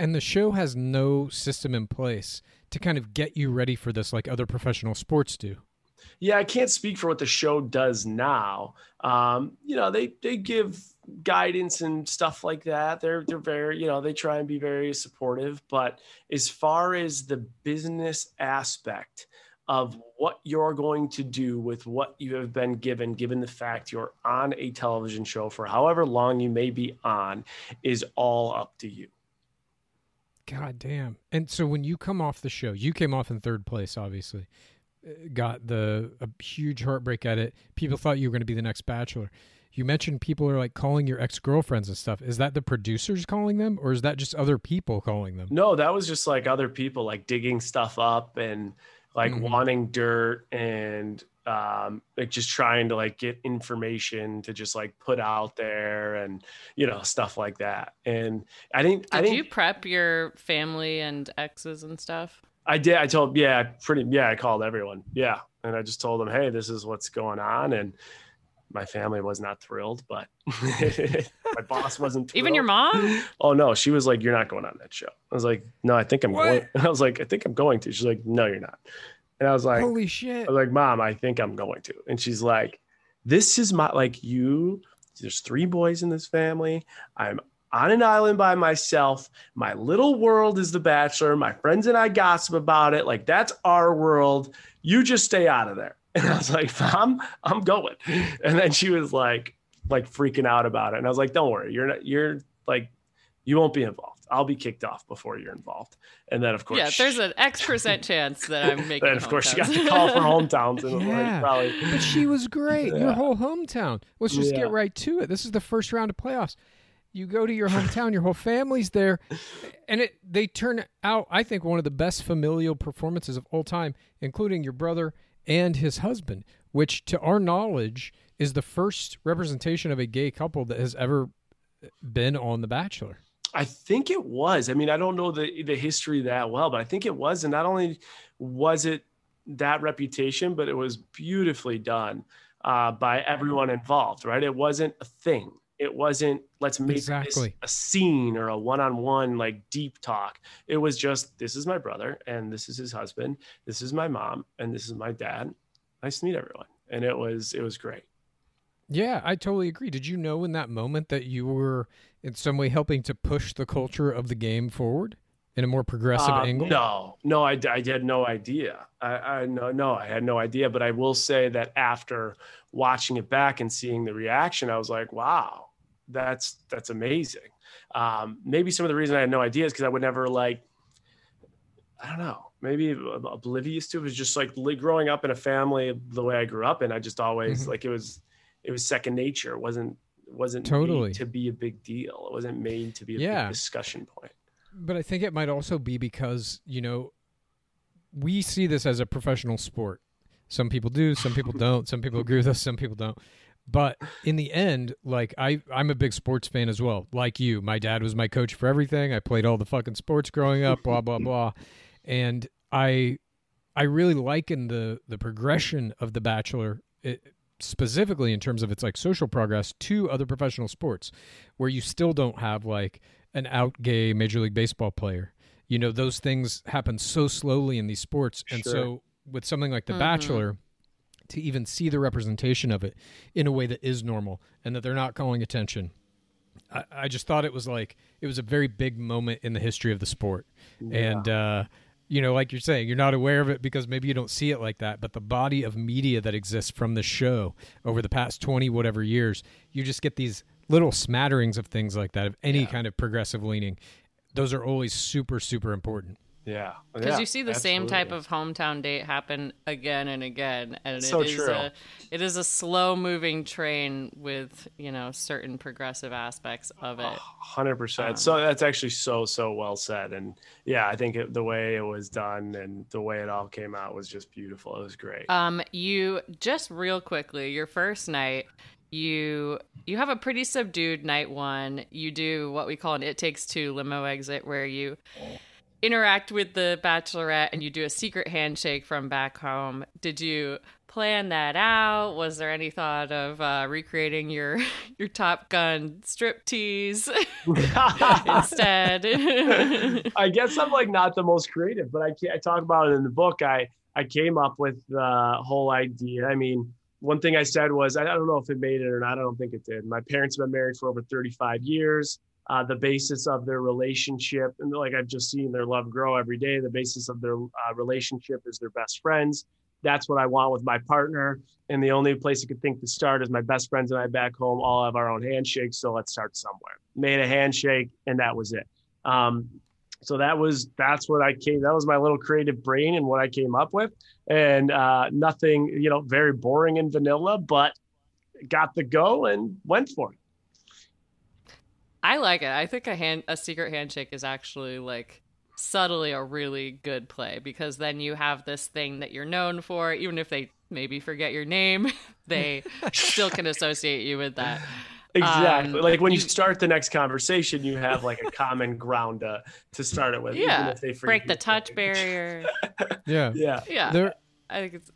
Speaker 4: And the show has no system in place to kind of get you ready for this like other professional sports do.
Speaker 3: Yeah, I can't speak for what the show does now. Um, you know, they they give guidance and stuff like that. They're they're very, you know, they try and be very supportive, but as far as the business aspect of what you're going to do with what you have been given, given the fact you're on a television show for however long you may be on, is all up to you.
Speaker 4: God damn. And so when you come off the show, you came off in third place, obviously. Uh, Got the a huge heartbreak at it. People thought you were going to be the next bachelor. You mentioned people are like calling your ex girlfriends and stuff. Is that the producers calling them, or is that just other people calling them?
Speaker 3: No, that was just like other people like digging stuff up and like
Speaker 4: Mhm.
Speaker 3: wanting dirt and um like just trying to like get information to just like put out there and you know stuff like that. And I didn't I
Speaker 2: Did
Speaker 3: didn't
Speaker 2: you prep your family and exes and stuff?
Speaker 3: I did I told yeah, pretty yeah, I called everyone. Yeah. And I just told them, "Hey, this is what's going on." And my family was not thrilled, but my boss wasn't
Speaker 2: Even your mom?
Speaker 3: Oh no, she was like, "You're not going on that show." I was like, "No, I think I'm
Speaker 4: What?
Speaker 3: going." I was like, "I think I'm going to." She's like, "No, you're not." And I was like,
Speaker 4: Holy shit.
Speaker 3: "I was like, Mom, I think I'm going to." And she's like, "This is my like you. There's three boys in this family. I'm on an island by myself. My little world is The Bachelor. My friends and I gossip about it. Like that's our world. You just stay out of there." And I was like, "Mom, I'm going." And then she was like, like freaking out about it. And I was like, "Don't worry. You're not. You're like." You won't be involved. I'll be kicked off before you're involved. And then, of course,
Speaker 2: Yeah, there's an X percent chance that I'm making.
Speaker 3: then of course she got
Speaker 2: hometowns.
Speaker 3: the call for hometowns and
Speaker 4: Yeah.
Speaker 3: like probably
Speaker 4: But she was great. Your whole hometown. Let's just
Speaker 3: Yeah.
Speaker 4: get right to it. This is the first round of playoffs. You go to your hometown, your whole family's there, and it they turn out, I think, one of the best familial performances of all time, including your brother and his husband, which, to our knowledge, is the first representation of a gay couple that has ever been on The Bachelor.
Speaker 3: I think it was. I mean, I don't know the the history that well, but I think it was. And not only was it that reputation, but it was beautifully done uh, by everyone involved. Right? It wasn't a thing. It wasn't let's make
Speaker 4: Exactly.
Speaker 3: this a scene or a one-on-one like deep talk. It was just this is my brother and this is his husband. This is my mom and this is my dad. Nice to meet everyone. And it was it was great.
Speaker 4: Yeah, I totally agree. Did you know in that moment that you were in some way helping to push the culture of the game forward in a more progressive
Speaker 3: Uh,
Speaker 4: angle?
Speaker 3: No, no, I, I had no idea. I, I no, no, I had no idea. But I will say that after watching it back and seeing the reaction, I was like, wow, that's that's amazing. Um, maybe some of the reason I had no idea is because I would never like, I don't know, maybe oblivious to it was just like growing up in a family the way I grew up, and I just always
Speaker 4: Mhm.
Speaker 3: like it was, it was second nature. It wasn't it wasn't
Speaker 4: Totally.
Speaker 3: made to be a big deal. It wasn't made to be a
Speaker 4: Yeah.
Speaker 3: big discussion point.
Speaker 4: But I think it might also be because, you know, we see this as a professional sport. Some people do, some people don't. Some people agree with us, some people don't. But in the end, like I I'm a big sports fan as well. Like you, my dad was my coach for everything. I played all the fucking sports growing up, blah blah blah. And I I really liken the the progression of the bachelor it, specifically in terms of its like social progress to other professional sports where you still don't have like an out gay major league baseball player you know those things happen so slowly in these sports and
Speaker 3: Sure.
Speaker 4: so with something like the
Speaker 2: Mhm.
Speaker 4: bachelor to even see the representation of it in a way that is normal and that they're not calling attention I, I just thought it was like it was a very big moment in the history of the sport and uh you know like you're saying you're not aware of it because maybe you don't see it like that but the body of media that exists from the show over the past 20 whatever years you just get these little smatterings of things like that of any kind of progressive leaning. Those are always super super important
Speaker 3: Yeah,
Speaker 2: Because
Speaker 3: Yeah,
Speaker 2: you see the same type of hometown date happen again and again, and it is
Speaker 3: So true.
Speaker 2: a it is a slow moving train with you know certain progressive aspects of it.
Speaker 3: Hundred percent. So that's actually so so well said, and yeah, I think it, the way it was done and the way it all came out was just beautiful. It was great.
Speaker 2: Um, you just real quickly, your first night, you you have a pretty subdued night one. You do what we call an "it takes two limo exit, where you interact with the bachelorette and you do a secret handshake from back home. Did you plan that out? Was there any thought of uh, recreating your your Top Gun strip tease instead?
Speaker 3: I guess I'm like not the most creative, but I I talk about it in the book. I I came up with the whole idea. I mean, one thing I said was I don't know if it made it or not. I don't think it did. My parents have been married for over 35 years. Uh, the basis of their relationship, and like I've just seen their love grow every day. The basis of their uh, relationship is their best friends. That's what I want with my partner. And the only place I could think to start is my best friends and I back home all have our own handshakes. So let's start somewhere. Made a handshake, and that was it. Um, so that was that's what I came. That was my little creative brain and what I came up with, and uh, nothing, you know, very boring and vanilla, but got the go and went for it.
Speaker 2: I like it. I think a hand a secret handshake is actually like subtly a really good play because then you have this thing that you're known for even if they maybe forget your name, they still can associate you with that.
Speaker 3: Exactly.
Speaker 2: Um,
Speaker 3: like when you,
Speaker 2: you-
Speaker 3: start the next conversation, you have like a common ground to, to start it with. even
Speaker 2: Yeah.
Speaker 3: if they
Speaker 2: Break the
Speaker 3: forget
Speaker 2: touch
Speaker 3: your
Speaker 2: barrier.
Speaker 4: yeah
Speaker 3: Yeah.
Speaker 2: Yeah.
Speaker 4: there
Speaker 2: I think it's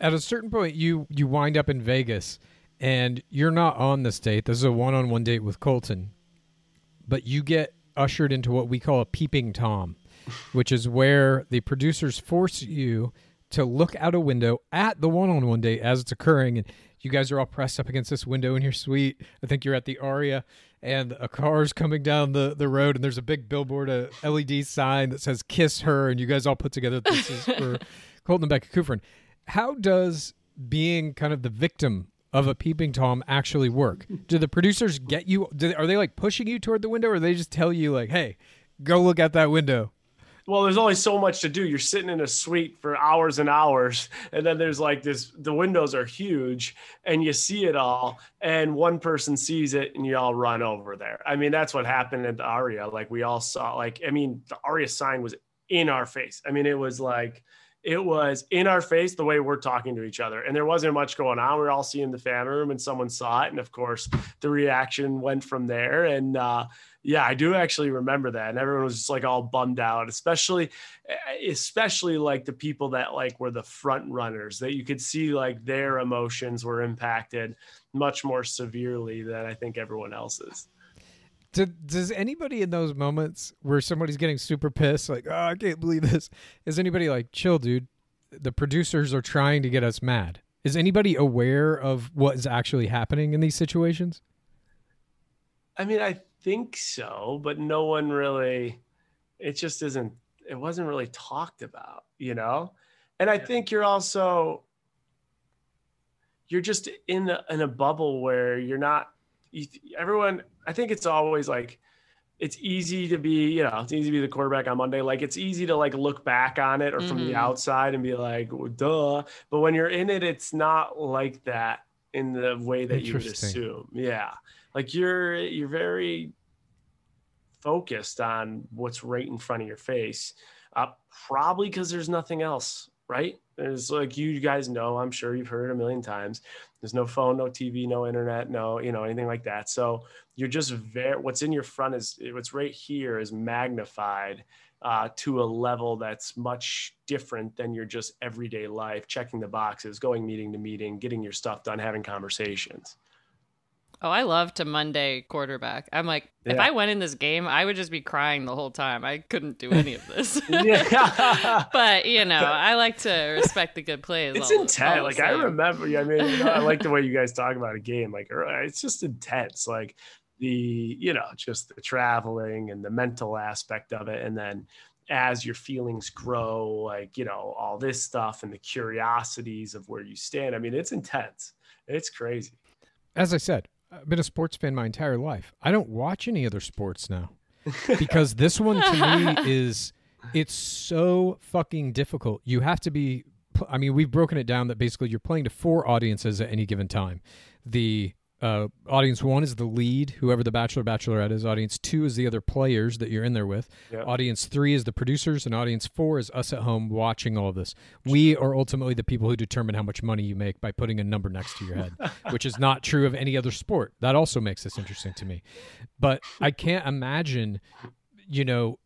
Speaker 4: at a certain point you you wind up in Vegas and you're not on this date. This is a one-on-one date with Colton. But you get ushered into what we call a peeping tom, which is where the producers force you to look out a window at the one-on-one date as it's occurring and you guys are all pressed up against this window in your suite. I think you're at the Aria and a car's coming down the, the road and there's a big billboard, a LED sign that says kiss her and you guys all put together this is for Colton and Becca Kufrin. How does being kind of the victim of a peeping tom actually work? Do the producers get you? They, are they like pushing you toward the window, or they just tell you like, "Hey, go look at that window"?
Speaker 3: Well, there's only so much to do. You're sitting in a suite for hours and hours, and then there's like this. The windows are huge, and you see it all. And one person sees it, and you all run over there. I mean, that's what happened at the Aria. Like we all saw. Like I mean, the Aria sign was in our face. I mean, it was like it was in our face the way we're talking to each other, and there wasn't much going on. We were all seeing the fan room, and someone saw it, and of course, the reaction went from there. And uh, yeah, I do actually remember that, and everyone was just like all bummed out, especially, especially like the people that like were the front runners that you could see like their emotions were impacted much more severely than I think everyone else's.
Speaker 4: Do, does anybody in those moments where somebody's getting super pissed, like, "Oh, I can't believe this," is anybody like, "Chill, dude"? The producers are trying to get us mad. Is anybody aware of what is actually happening in these situations?
Speaker 3: I mean, I think so, but no one really. It just isn't. It wasn't really talked about, you know. And I think you're also. You're just in a, in a bubble where you're not. You, everyone, I think it's always like it's easy to be, you know, it's easy to be the quarterback on Monday. Like it's easy to like look back on it or from the
Speaker 2: Mhm.
Speaker 3: outside and be like, well, duh. But when you're in it, it's not like that in the way that you would assume. Yeah. Like you're you're very focused on what's right in front of your face. Uh, probably because there's nothing else, right? There's like you guys know, I'm sure you've heard it a million times. There's no phone, no TV, no internet, no, you know, anything like that. So you're just very what's in your front is what's right here is magnified uh, to a level that's much different than your just everyday life checking the boxes going meeting to meeting getting your stuff done having conversations
Speaker 2: Oh, I love to Monday quarterback. I'm like, if I went in this game, I would just be crying the whole time. I couldn't do any of this. but you know, I like to respect the good plays.
Speaker 3: it's
Speaker 2: all
Speaker 3: intense
Speaker 2: all
Speaker 3: like i remember i mean you know, i like the way you guys talk about a game like it's just intense like the you know just the traveling and the mental aspect of it and then as your feelings grow like you know all this stuff and the curiosities of where you stand i mean it's intense it's crazy
Speaker 4: As I said, I've been a sports fan my entire life. I don't watch any other sports now because this one to me is it's so fucking difficult. You have to be I mean, we've broken it down that basically you're playing to four audiences at any given time. The uh, audience one is the lead, whoever the bachelor bachelorette is. Audience two is the other players that you're in there with.
Speaker 3: Yeah.
Speaker 4: Audience three is the producers, and audience four is us at home watching all of this. We are ultimately the people who determine how much money you make by putting a number next to your head, which is not true of any other sport. That also makes this interesting to me. But I can't imagine, you know,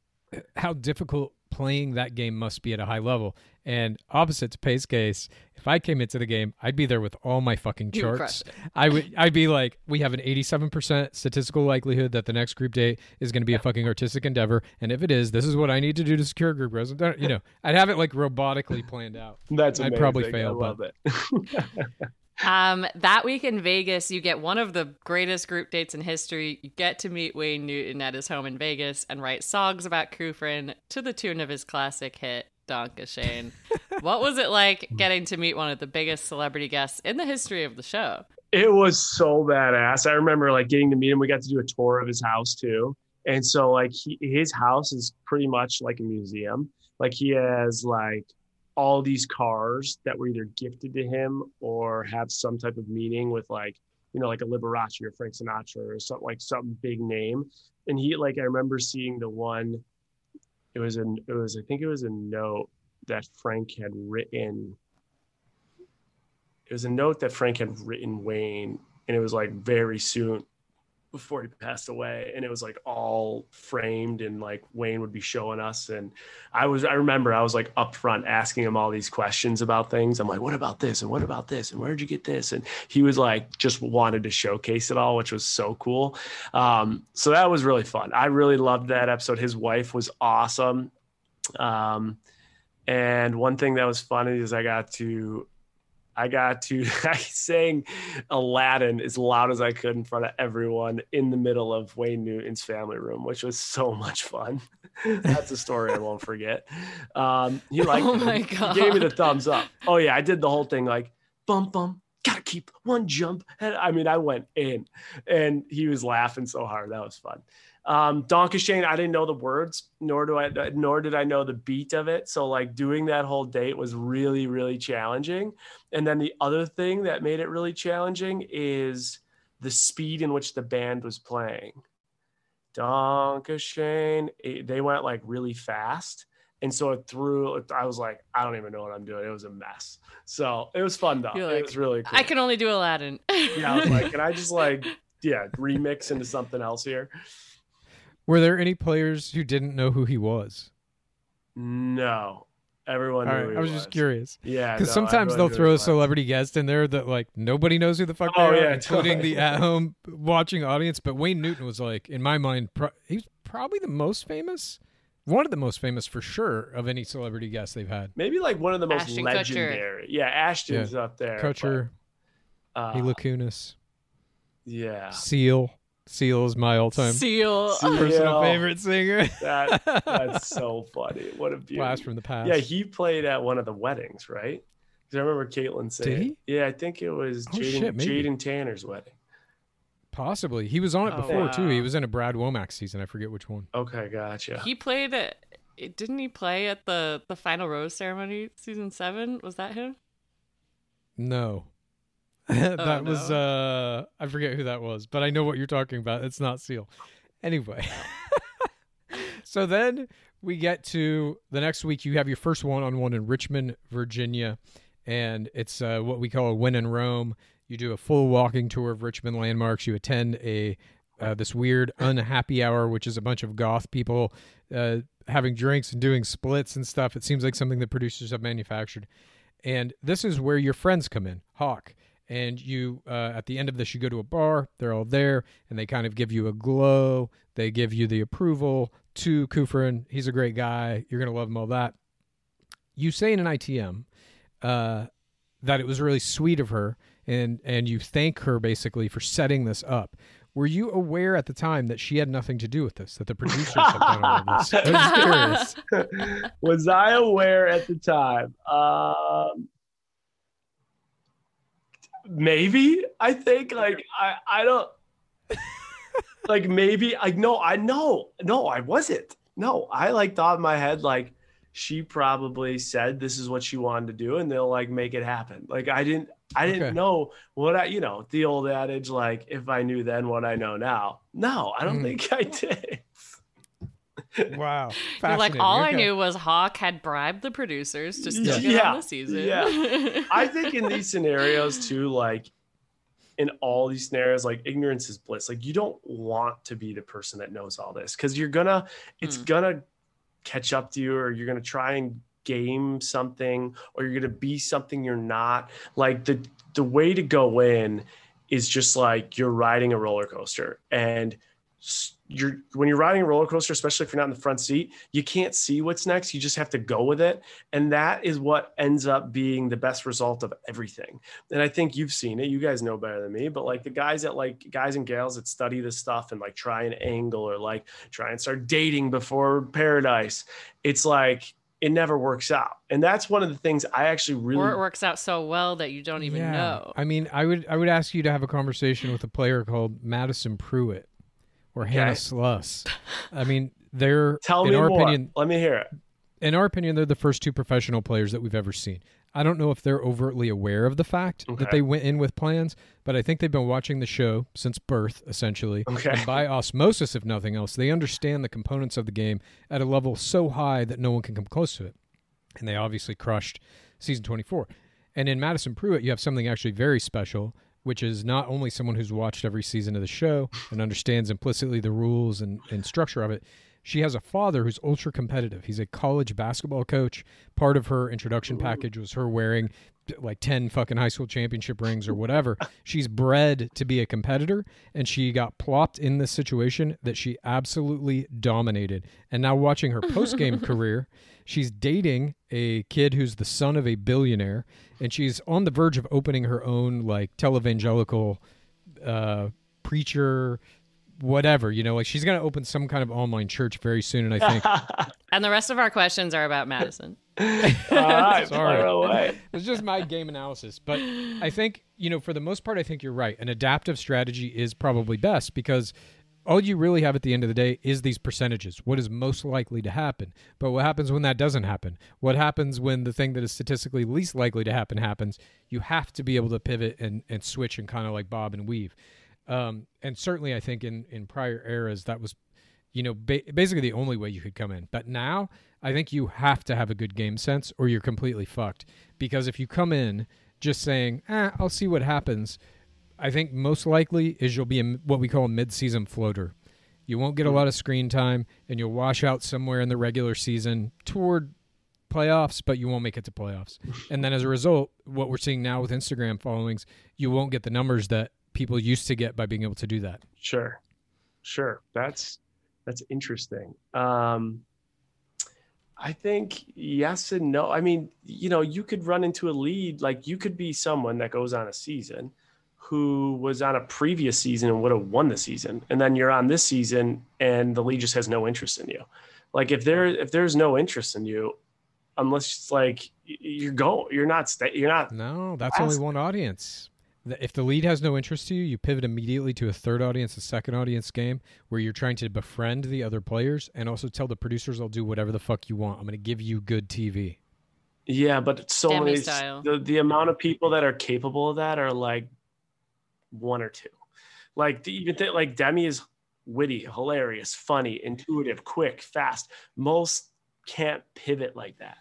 Speaker 4: how difficult playing that game must be at a high level. And opposite to Pace Case, if I came into the game, I'd be there with all my fucking charts. I would I'd be like, we have an 87% statistical likelihood that the next group date is going to be a fucking artistic endeavor, and if it is, this is what I need to do to secure group rose. You know, I'd have it like robotically planned out.
Speaker 3: that's
Speaker 4: I'd
Speaker 3: amazing.
Speaker 4: probably
Speaker 3: I
Speaker 4: fail,
Speaker 3: love
Speaker 4: but-
Speaker 3: it
Speaker 2: Um, that week in Vegas, you get one of the greatest group dates in history. You get to meet Wayne Newton at his home in Vegas and write songs about Kufrin to the tune of his classic hit "Danke Schoen." what was it like getting to meet one of the biggest celebrity guests in the history of the show?
Speaker 3: It was so badass. I remember like getting to meet him. We got to do a tour of his house too. And so like he, his house is pretty much like a museum. Like he has like all these cars that were either gifted to him or have some type of meaning with like, you know, like a Liberace or Frank Sinatra or something like some big name. And he like I remember seeing the one it was an it was I think it was a note that Frank had written. It was a note that Frank had written Wayne, and it was like very soon before he passed away, and it was like all framed, and like Wayne would be showing us, and I was I remember I was like up front asking him all these questions about things. I'm like, what about this, and what about this, and where'd you get this? And he was like just wanted to showcase it all, which was so cool. Um, so that was really fun. I really loved that episode. His wife was awesome. Um, and one thing that was funny is I got to I got to I sang Aladdin as loud as I could in front of everyone in the middle of Wayne Newton's family room, which was so much fun. That's a story I won't forget. Um, he liked
Speaker 2: Oh my
Speaker 3: He gave me the thumbs up. Oh yeah, I did the whole thing like bum bum. Gotta keep one jump. And I mean, I went in, and he was laughing so hard. That was fun. Um, Danke Schoen, I didn't know the words, nor do I, nor did I know the beat of it. So like doing that whole date was really, really challenging. And then the other thing that made it really challenging is the speed in which the band was playing. Danke Schoen, it- they went like really fast. And so it threw, I was like, I don't even know what I'm doing. It was a mess. So it was fun though.
Speaker 2: You're
Speaker 3: it was really cool.
Speaker 2: I can only do Aladdin.
Speaker 3: yeah, I was like, can I just like, yeah, remix into something else here?
Speaker 4: Were there any players who didn't know who he was?
Speaker 3: No, everyone. Knew
Speaker 4: right,
Speaker 3: who
Speaker 4: I was
Speaker 3: he
Speaker 4: just curious.
Speaker 3: Yeah,
Speaker 4: Because
Speaker 3: no,
Speaker 4: sometimes they'll throw a celebrity guest in there that like nobody knows who the fuck
Speaker 3: Oh,
Speaker 4: they are,
Speaker 3: yeah,
Speaker 4: including the at-home watching audience. But Wayne Newton was like, in my mind, pro- he's probably the most famous one of the most famous for sure of any celebrity guest they've had.
Speaker 3: Maybe like one of the most
Speaker 2: Ashton Kutcher.
Speaker 3: legendary. Yeah, Ashton's up there.
Speaker 4: Kutcher,
Speaker 3: but, uh,
Speaker 4: Mila Kunis,
Speaker 3: yeah.
Speaker 4: Seal. Seal is my all-time
Speaker 2: Seal.
Speaker 3: Seal.
Speaker 4: personal
Speaker 3: Yeah.
Speaker 4: favorite singer.
Speaker 3: That that's so funny. What a beauty.
Speaker 4: Blast from the past.
Speaker 3: Yeah, he played at one of the weddings, right? Because I remember Kaitlyn saying,
Speaker 4: Did he?
Speaker 3: "Yeah, I think it was
Speaker 4: Oh,
Speaker 3: Jaden,
Speaker 4: shit, maybe.
Speaker 3: Jaden Tanner's wedding."
Speaker 4: Possibly. He was on it
Speaker 2: Oh,
Speaker 4: before too. He was in a Brad Womack season. I forget which one.
Speaker 3: Okay, gotcha.
Speaker 2: He played at. Didn't he play at the the final rose ceremony season seven? Was that him?
Speaker 4: No. that
Speaker 2: Oh,
Speaker 4: was uh I forget who that was, but I know what you're talking about. It's not Seal. Anyway. so then we get to the next week you have your first one-on-one in Richmond, Virginia, and it's uh, what we call a win in Rome. You do a full walking tour of Richmond landmarks. You attend a uh, this weird unhappy hour, which is a bunch of goth people uh, having drinks and doing splits and stuff. It seems like something that producers have manufactured. And this is where your friends come in, Hawk. And you, uh, at the end of this, you go to a bar. They're all there, and they kind of give you a glow. They give you the approval to Kufrin. He's a great guy. You're gonna love him. All that. You say in an ITM uh, that it was really sweet of her, and and you thank her basically for setting this up. Were you aware at the time that she had nothing to do with this? That the producers had done all of this? I'm just curious.
Speaker 3: was I aware at the time? Um, maybe. I think like I I don't like maybe like no I know no I wasn't no I like thought in my head like she probably said this is what she wanted to do and they'll like make it happen like I didn't I didn't
Speaker 4: Okay.
Speaker 3: know what I you know the old adage like if I knew then what I know now no I don't
Speaker 4: Mhm.
Speaker 3: think I did
Speaker 4: Wow.
Speaker 2: You're like
Speaker 4: Fascinating.
Speaker 2: all I knew was Hawk had bribed the producers to still get
Speaker 3: Yeah.
Speaker 2: on the season.
Speaker 3: Yeah. I think in these scenarios too, like in all these scenarios, like ignorance is bliss. Like you don't want to be the person that knows all this because you're gonna, it's
Speaker 2: Mm.
Speaker 3: gonna catch up to you, or you're gonna try and game something, or you're gonna be something you're not. Like the the way to go in is just like you're riding a roller coaster and s- you're when you're riding a roller coaster especially if you're not in the front seat you can't see what's next. You just have to go with it. And that is what ends up being the best result of everything. And i think you've seen it. You guys know better than me. But like the guys that like guys and gals that study this stuff and like try and angle or like try and start dating before paradise it's like it never works out. And that's one of the things i actually really
Speaker 2: Or it works out so well that you don't even
Speaker 4: Yeah.
Speaker 2: know.
Speaker 4: I mean, I would I would ask you to have a conversation with a player called Madison Pruitt or Hannah Sluss. I mean, they're
Speaker 3: tell
Speaker 4: in
Speaker 3: me
Speaker 4: our
Speaker 3: more
Speaker 4: opinion
Speaker 3: let me hear it
Speaker 4: in our opinion they're the first two professional players that we've ever seen. I don't know if they're overtly aware of the fact that they went in with plans, but I think they've been watching the show since birth, essentially.
Speaker 3: Okay.
Speaker 4: And by osmosis, if nothing else, they understand the components of the game at a level so high that no one can come close to it. And they obviously crushed season 24. And in Madison Pruitt, you have something actually very special, which is not only someone who's watched every season of the show and understands implicitly the rules and, and structure of it. She has a father who's ultra competitive. He's a college basketball coach. Part of her introduction package was her wearing like 10 fucking high school championship rings or whatever. She's bred to be a competitor and she got plopped in this situation that she absolutely dominated. And now watching her post-game career, she's dating a kid who's the son of a billionaire and she's on the verge of opening her own like televangelical uh preacher whatever, you know, like she's going to open some kind of online church very soon and I think
Speaker 2: And the rest of our questions are about Madison.
Speaker 3: all right
Speaker 4: Sorry. It's just my game analysis. But I think, you know, for the most part, I think you're right. An adaptive strategy is probably best because all you really have at the end of the day is these percentages. What is most likely to happen? But what happens when that doesn't happen? What happens when the thing that is statistically least likely to happen happens? You have to be able to pivot and, and switch and kind of like bob and weave. Um, and certainly, I think in, in prior eras, that was you know, ba- basically the only way you could come in. But now, I think you have to have a good game sense or you're completely fucked. Because if you come in just saying, eh, I'll see what happens, I think most likely is you'll be a, what we call a mid-season floater. You won't get a lot of screen time and you'll wash out somewhere in the regular season toward playoffs, but you won't make it to playoffs. And then as a result, what we're seeing now with Instagram followings, you won't get the numbers that people used to get by being able to do that.
Speaker 3: Sure, sure. That's that's interesting. Um, I think yes and no. I mean, you know, you could run into a lead. Like you could be someone that goes on a season who was on a previous season and would have won the season, and then you're on this season and the league just has no interest in you. Like if there if there's no interest in you, unless it's like you're go you're not sta- you're not
Speaker 4: No, that's only one audience. If the lead has no interest to you, you pivot immediately to a third audience, a second audience game where you're trying to befriend the other players and also tell the producers I'll do whatever the fuck you want. I'm going to give you good TV.
Speaker 3: Yeah, but it's so
Speaker 2: Demi
Speaker 3: many
Speaker 2: style.
Speaker 3: the the amount of people that are capable of that are like one or two. Like the, even th- like Demi is witty, hilarious, funny, intuitive, quick, fast. Most can't pivot like that.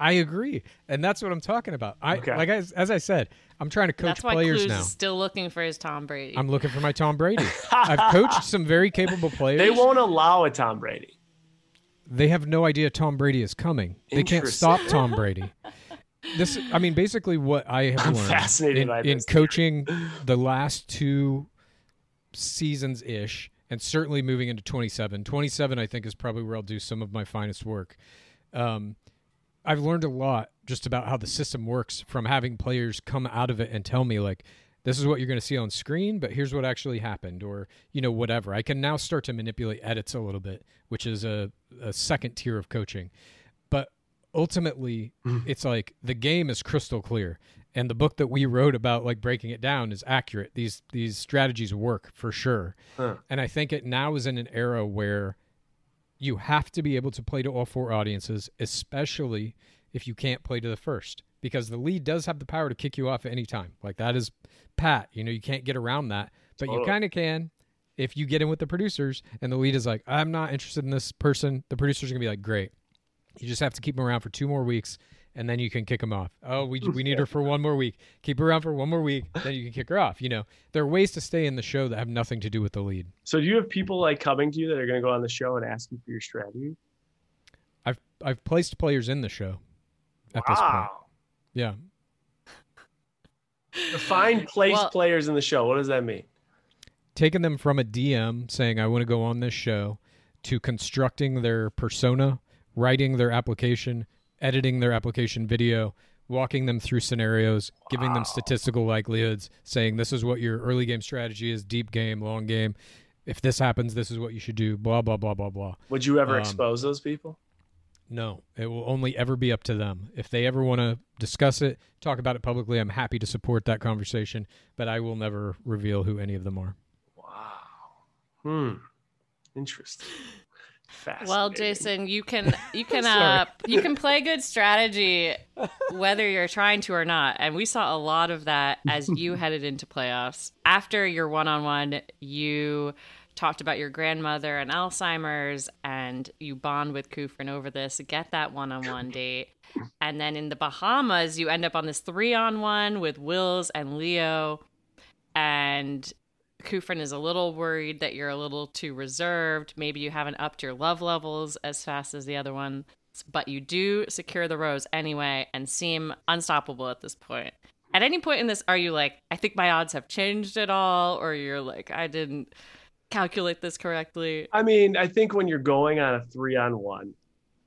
Speaker 4: I agree, and that's what I'm talking about. I
Speaker 3: Okay.
Speaker 4: like I, as I said, I'm trying to coach
Speaker 2: That's why
Speaker 4: players
Speaker 2: Clues
Speaker 4: now.
Speaker 2: is still looking for his Tom Brady.
Speaker 4: I'm looking for my Tom Brady. I've coached some very capable players.
Speaker 3: They won't allow a Tom Brady.
Speaker 4: they have no idea Tom Brady is coming. They can't stop Tom Brady. This, I mean, basically what I have
Speaker 3: I'm
Speaker 4: learned
Speaker 3: fascinated
Speaker 4: in,
Speaker 3: by
Speaker 4: in coaching the last two seasons ish, and certainly moving into 27. 27, I think, is probably where I'll do some of my finest work. Um, I've learned a lot just about how the system works from having players come out of it and tell me like this is what you're going to see on screen but here's what actually happened or you know whatever i can now start to manipulate edits a little bit which is a, a second tier of coaching ultimately mm. it's like the game is crystal clear and the book that we wrote about like breaking it down is accurate these these strategies work for sure
Speaker 3: Huh.
Speaker 4: and i think it now is in an era where you have to be able to play to all four audiences, especially if you can't play to the first, because the lead does have the power to kick you off at any time. Like that is pat. You know, you can't get around that, but you kind of can if you get in with the producers and the lead is like, I'm not interested in this person. The producer's gonna be like, great. You just have to keep them around for two more weeks. And then you can kick them off. Oh, we, we need her for one more week. Keep her around for one more week. Then you can kick her off. You know, there are ways to stay in the show that have nothing to do with the lead.
Speaker 3: So do you have people like coming to you that are going to go on the show and ask you for your strategy?
Speaker 4: I've I've placed players in the show at this point.
Speaker 3: Wow.
Speaker 4: Yeah.
Speaker 3: Define place
Speaker 2: Well-
Speaker 3: players in the show. What does that mean?
Speaker 4: Taking them from a DM saying I want to go on this show to constructing their persona, writing their application, editing their application video, walking them through scenarios, giving them statistical likelihoods, saying this is what your early game strategy is, deep game, long game. If this happens, this is what you should do, blah blah blah blah blah.
Speaker 3: Would you ever
Speaker 4: Um,
Speaker 3: expose those people?
Speaker 4: No, it will only ever be up to them. If they ever want to discuss it, talk about it publicly, I'm happy to support that conversation, but I will never reveal who any of them are.
Speaker 3: Wow. Hmm. Interesting.
Speaker 2: Well, Jason, you can you can uh you can play good strategy whether you're trying to or not. And we saw a lot of that as you headed into playoffs. After your one-on-one, you talked about your grandmother and Alzheimer's and you bond with Kufrin over this, get that one-on-one date. And then in the Bahamas, you end up on this 3-on-1 with Wills and Leo and Kufrin is a little worried that you're a little too reserved. Maybe you haven't upped your love levels as fast as the other one, but you do secure the rose anyway and seem unstoppable at this point. At any point in this, are you like, I think my odds have changed at all? Or you're like, I didn't calculate this correctly?
Speaker 3: I mean, I think when you're going on a three on one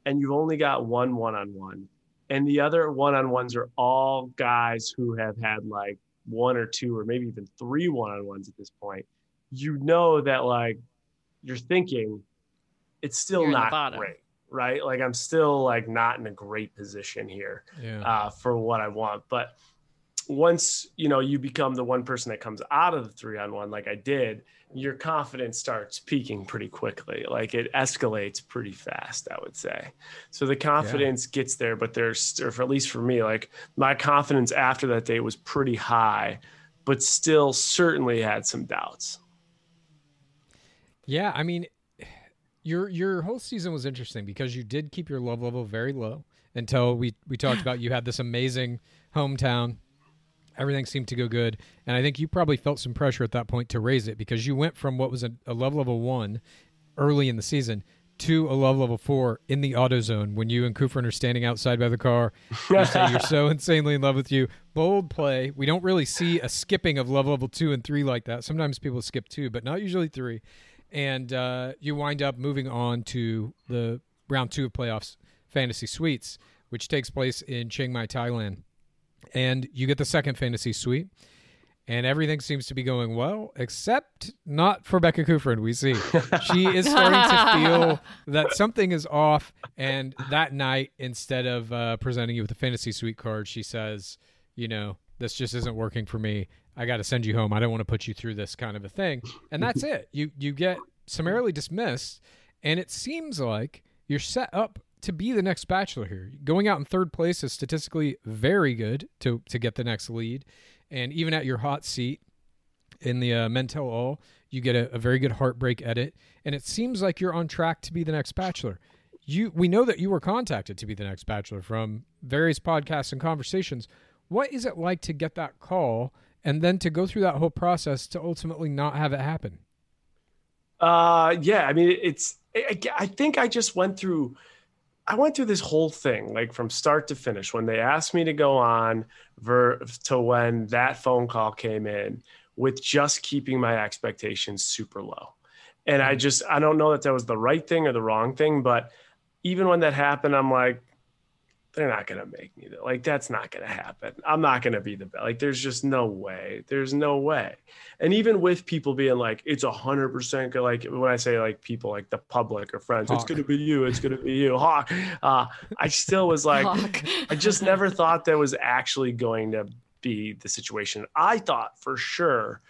Speaker 3: and you've only got one one on one, and the other one on ones are all guys who have had like one or two or maybe even three one on ones at this point, you know that like you're thinking it's still
Speaker 2: You're
Speaker 3: not
Speaker 2: bottom.
Speaker 3: great, right? Like I'm still like not in a great position here
Speaker 4: Yeah.
Speaker 3: uh, for what I want. But once you know you become the one person that comes out of the three on one, like I did, your confidence starts peaking pretty quickly. Like it escalates pretty fast, I would say. So the confidence gets there, but there's, or for, at least for me, like my confidence after that day was pretty high, but still certainly had some doubts.
Speaker 4: Yeah, I mean, your your whole season was interesting because you did keep your love level very low until we we talked about you had this amazing hometown. Everything seemed to go good, and I think you probably felt some pressure at that point to raise it because you went from what was a, a love level one early in the season to a love level four in the auto zone when you and Kufrin are standing outside by the car. You say you're so insanely in love with you. Bold play. We don't really see a skipping of love level two and three like that. Sometimes people skip two, but not usually three. And uh, you wind up moving on to the round two of playoffs, fantasy suites, which takes place in Chiang Mai, Thailand. And you get the second fantasy suite, and everything seems to be going well, except not for Becca Kufrin. We see she is starting to feel that something is off. And that night, instead of uh, presenting you with a fantasy suite card, she says, "You know, this just isn't working for me. I got to send you home. I don't want to put you through this kind of a thing." And that's it. You you get summarily dismissed, and it seems like you're set up to be the next bachelor here. Going out in third place is statistically very good to to get the next lead, and even at your hot seat in the uh, all, you get a, a very good heartbreak edit, and it seems like you're on track to be the next bachelor. You we know that you were contacted to be the next bachelor from various podcasts and conversations. What is it like to get that call and then to go through that whole process to ultimately not have it happen?
Speaker 3: Uh, yeah, I mean, it's. I, I think I just went through. I went through this whole thing, like from start to finish. When they asked me to go on, ver- to when that phone call came in, with just keeping my expectations super low. And I mm-hmm. just, I don't know that that was the right thing or the wrong thing, but even when that happened, I'm like, they're not going to make me that. Like, that's not going to happen. I'm not going to be the best. Like, there's just no way. There's no way. And even with people being like, it's a hundred percent like when I say like people like the public or friends,
Speaker 4: Hawk.
Speaker 3: it's going to be you. It's going to be you. Hawk. Uh, I still was like,
Speaker 2: Hawk.
Speaker 3: I just never thought that was actually going to be the situation. I thought for sure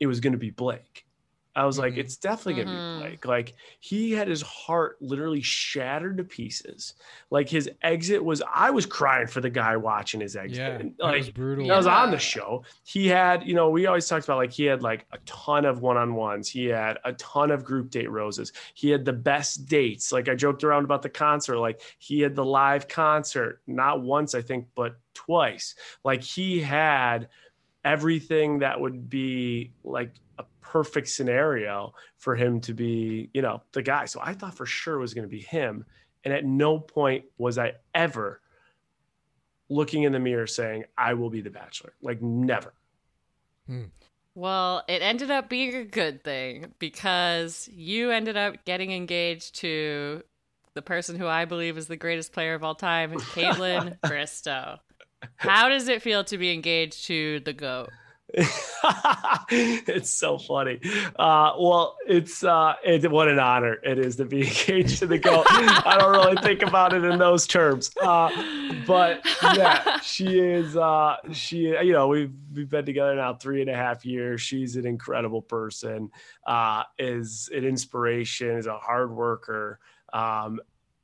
Speaker 3: it was going to be Blake. I was like,
Speaker 4: Mhm.
Speaker 3: it's definitely going to
Speaker 2: Mhm.
Speaker 3: be Blake. Like he had his heart literally shattered to pieces. Like his exit was, I was crying for the guy watching his exit.
Speaker 4: Yeah,
Speaker 3: And, like
Speaker 4: was brutal.
Speaker 3: that was on the show. He had, you know, we always talked about like he had like a ton of one-on-ones. He had a ton of group date roses. He had the best dates. Like I joked around about the concert. Like he had the live concert, not once, I think, but twice. Like he had everything that would be like perfect scenario for him to be, you know, the guy. So I thought for sure it was going to be him. And at no point was I ever looking in the mirror saying, I will be the bachelor. Like never. Hmm.
Speaker 2: Well, it ended up being a good thing because you ended up getting engaged to the person who I believe is the greatest player of all time, Kaitlyn Bristowe. How does it feel to be engaged to the GOAT?
Speaker 3: it's so funny. Uh, well, it's uh, it, what an honor it is to be engaged to the goat. I don't really think about it in those terms, uh, but yeah, she is. Uh, she, you know, we've we've been together now three and a half years. She's an incredible person. Uh, is an inspiration. Is a hard worker. Um,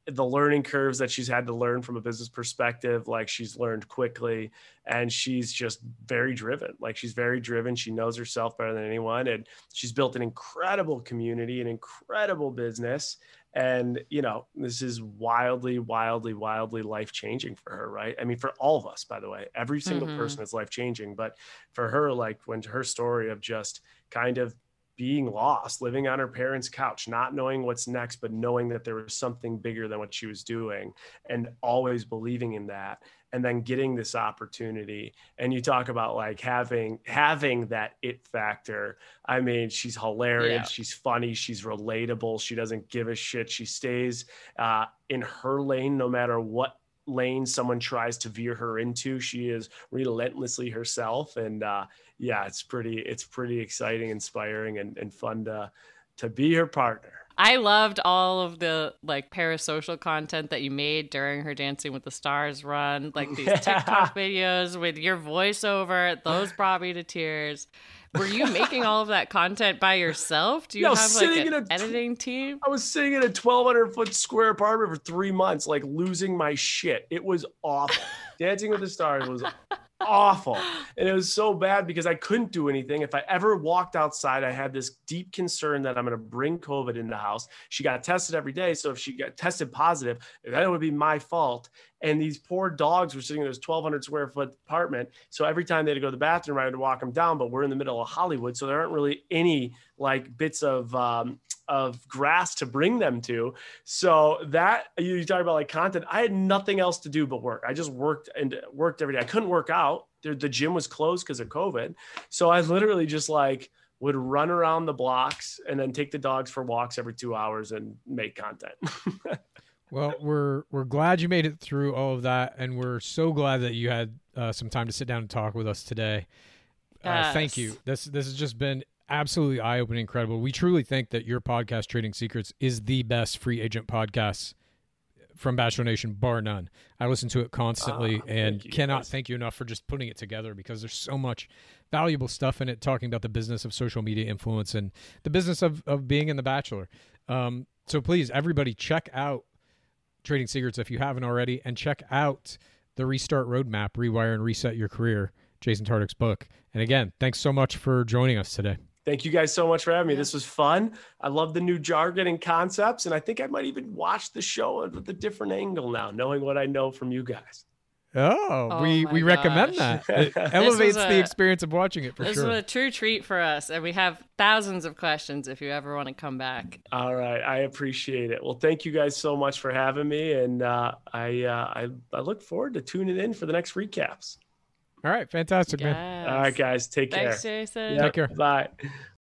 Speaker 3: the learning curves that she's had to learn from a business perspective, like she's learned quickly and she's just very driven. Like she's very driven. She knows herself better than anyone. And she's built an incredible community, an incredible business. And, you know, this is wildly, wildly, wildly life changing for her, right? I mean, for all of us, by the way, every single
Speaker 2: Mhm.
Speaker 3: person is life changing. But for her, like when her story of just kind of being lost, living on her parents' couch, not knowing what's next, but knowing that there was something bigger than what she was doing and always believing in that and then getting this opportunity and you talk about like having having that it factor i mean she's hilarious
Speaker 2: Yeah.
Speaker 3: she's funny she's relatable she doesn't give a shit she stays uh, in her lane no matter what lane someone tries to veer her into she is relentlessly herself and uh, yeah it's pretty it's pretty exciting inspiring and, and fun to to be her partner
Speaker 2: I loved all of the like parasocial content that you made during her Dancing with the Stars run, like these
Speaker 3: Yeah.
Speaker 2: TikTok videos with your voiceover. Those brought me to tears. Were you making all of that content by yourself? Do you
Speaker 3: No,
Speaker 2: have like an
Speaker 3: a-
Speaker 2: editing team?
Speaker 3: I was sitting in a 1,200 foot square apartment for three months, like losing my shit. It was awful. Dancing with the Stars was awful. And it was so bad because I couldn't do anything. If I ever walked outside, I had this deep concern that I'm going to bring COVID in the house. She got tested every day. So if she got tested positive, then it would be my fault. And these poor dogs were sitting in this 1,200 square foot apartment. So every time they had to go to the bathroom, I had to walk them down. But we're in the middle of Hollywood. So there aren't really any like bits of, um, of grass to bring them to. So that you you talk about like content. I had nothing else to do but work. I just worked and worked every day. I couldn't work out. The, the gym was closed because of COVID. So I literally just like would run around the blocks and then take the dogs for walks every two hours and make content.
Speaker 4: Well, we're we're glad you made it through all of that, and we're so glad that you had uh, some time to sit down and talk with us today. Uh, Thank you. This this has just been absolutely eye opening, incredible. We truly think that your podcast, Trading Secrets, is the best free agent podcast from Bachelor Nation, bar none. I listen to it constantly
Speaker 3: Ah,
Speaker 4: and
Speaker 3: thank
Speaker 4: cannot thank you enough for just putting it together because there's so much valuable stuff in it, talking about the business of social media influence and the business of, of being in The Bachelor. Um, so please, everybody, check out Trading Secrets if you haven't already, and check out the Restart Roadmap, Rewire and Reset Your Career, Jason Tartick's book. And again, thanks so much for joining us today.
Speaker 3: Thank you guys so much for having me. This was fun. I love the new jargon and concepts, and I think I might even watch the show with a different angle now, knowing what I know from you guys.
Speaker 4: Oh,
Speaker 2: Oh
Speaker 4: we,
Speaker 2: my
Speaker 4: we recommend that. It elevates the experience of watching it for
Speaker 2: this
Speaker 4: sure.
Speaker 2: This was a true treat for us, and we have thousands of questions if you ever want to come back.
Speaker 3: All right, I appreciate it. Well, thank you guys so much for having me, and uh, I, uh, I I look forward to tuning in for the next recaps.
Speaker 4: All right, fantastic, man.
Speaker 3: All right, guys, take
Speaker 2: Thanks,
Speaker 3: care.
Speaker 2: Jason.
Speaker 3: Yep,
Speaker 4: Take care.
Speaker 3: Bye.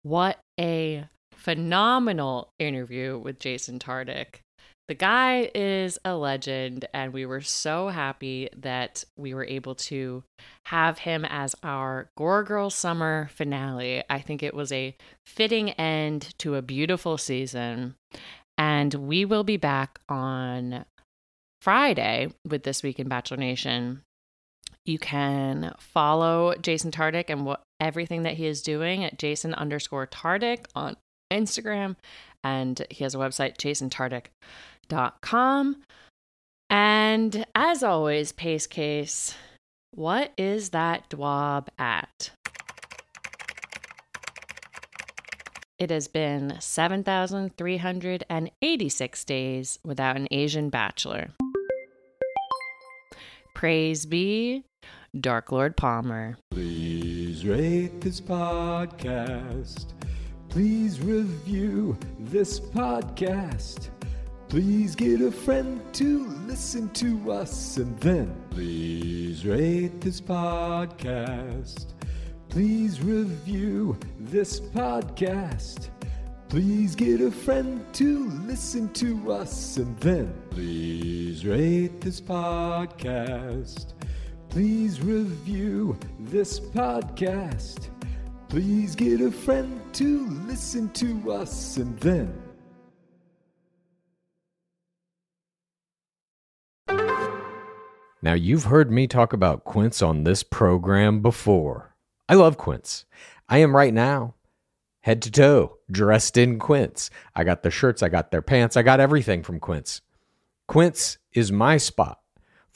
Speaker 2: What a phenomenal interview with Jason Tartick. The guy is a legend, and we were so happy that we were able to have him as our Gore Girl Summer finale. I think it was a fitting end to a beautiful season. And we will be back on Friday with This Week in Bachelor Nation. You can follow Jason Tartick and what everything that he is doing at Jason underscore Tartick on Instagram. And he has a website, jasontartick.com. And as always, Pace Case, what is that dwab at? It has been 7,386 days without an Asian bachelor. Praise be Dark Lord Palmer.
Speaker 5: Please rate this podcast. Please review this podcast. Please get a friend to listen to us and then please rate this podcast. Please review this podcast. Please get a friend to listen to us and then please rate this podcast. Please review this podcast. Please get a friend to listen to us and then
Speaker 1: Now, you've heard me talk about Quince on this program before. I love Quince. I am right now, head to toe, dressed in Quince. I got their shirts, I got their pants, I got everything from Quince. Quince is my spot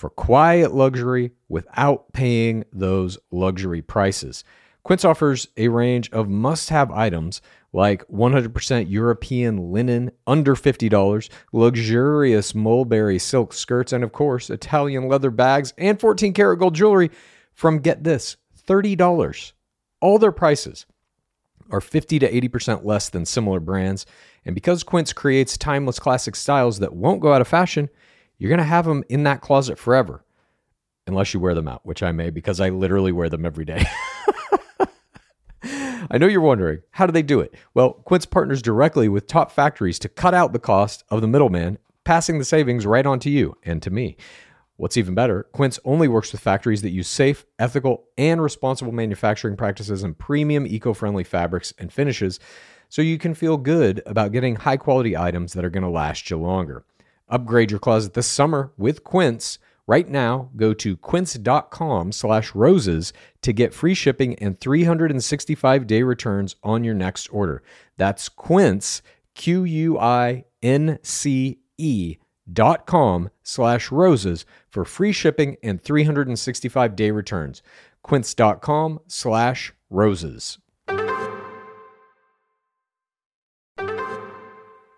Speaker 1: for quiet luxury without paying those luxury prices. Quince offers a range of must have items like 100% European linen under $50, luxurious mulberry silk skirts, and of course, Italian leather bags and 14 karat gold jewelry from get this $30. All their prices are 50 to 80% less than similar brands. And because Quince creates timeless classic styles that won't go out of fashion, you're going to have them in that closet forever. Unless you wear them out, which I may because I literally wear them every day. I know you're wondering, how do they do it? Well, Quince partners directly with top factories to cut out the cost of the middleman, passing the savings right on to you and to me. What's even better, Quince only works with factories that use safe, ethical, and responsible manufacturing practices and premium eco friendly fabrics and finishes so you can feel good about getting high quality items that are going to last you longer. Upgrade your closet this summer with Quince. Right now, go to quince.com slash roses to get free shipping and 365 day returns on your next order. That's quince, Q U I N C E dot com slash roses for free shipping and 365 day returns. Quince.com slash roses.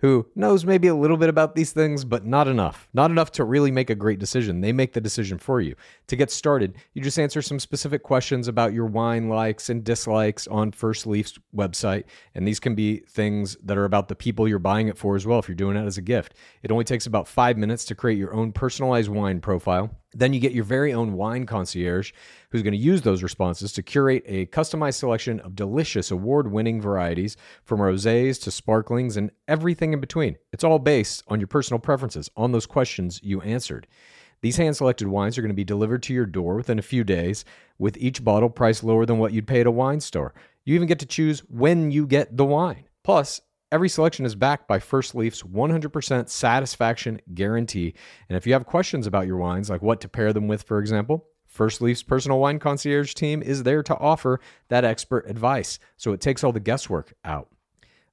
Speaker 1: who knows maybe a little bit about these things, but not enough. Not enough to really make a great decision. They make the decision for you. To get started, you just answer some specific questions about your wine likes and dislikes on First Leaf's website. And these can be things that are about the people you're buying it for as well, if you're doing it as a gift. It only takes about five minutes to create your own personalized wine profile. Then you get your very own wine concierge who's going to use those responses to curate a customized selection of delicious award winning varieties from rosés to sparklings and everything in between. It's all based on your personal preferences, on those questions you answered. These hand selected wines are going to be delivered to your door within a few days, with each bottle priced lower than what you'd pay at a wine store. You even get to choose when you get the wine. Plus, Every selection is backed by First Leaf's 100% satisfaction guarantee. And if you have questions about your wines, like what to pair them with, for example, First Leaf's personal wine concierge team is there to offer that expert advice. So it takes all the guesswork out.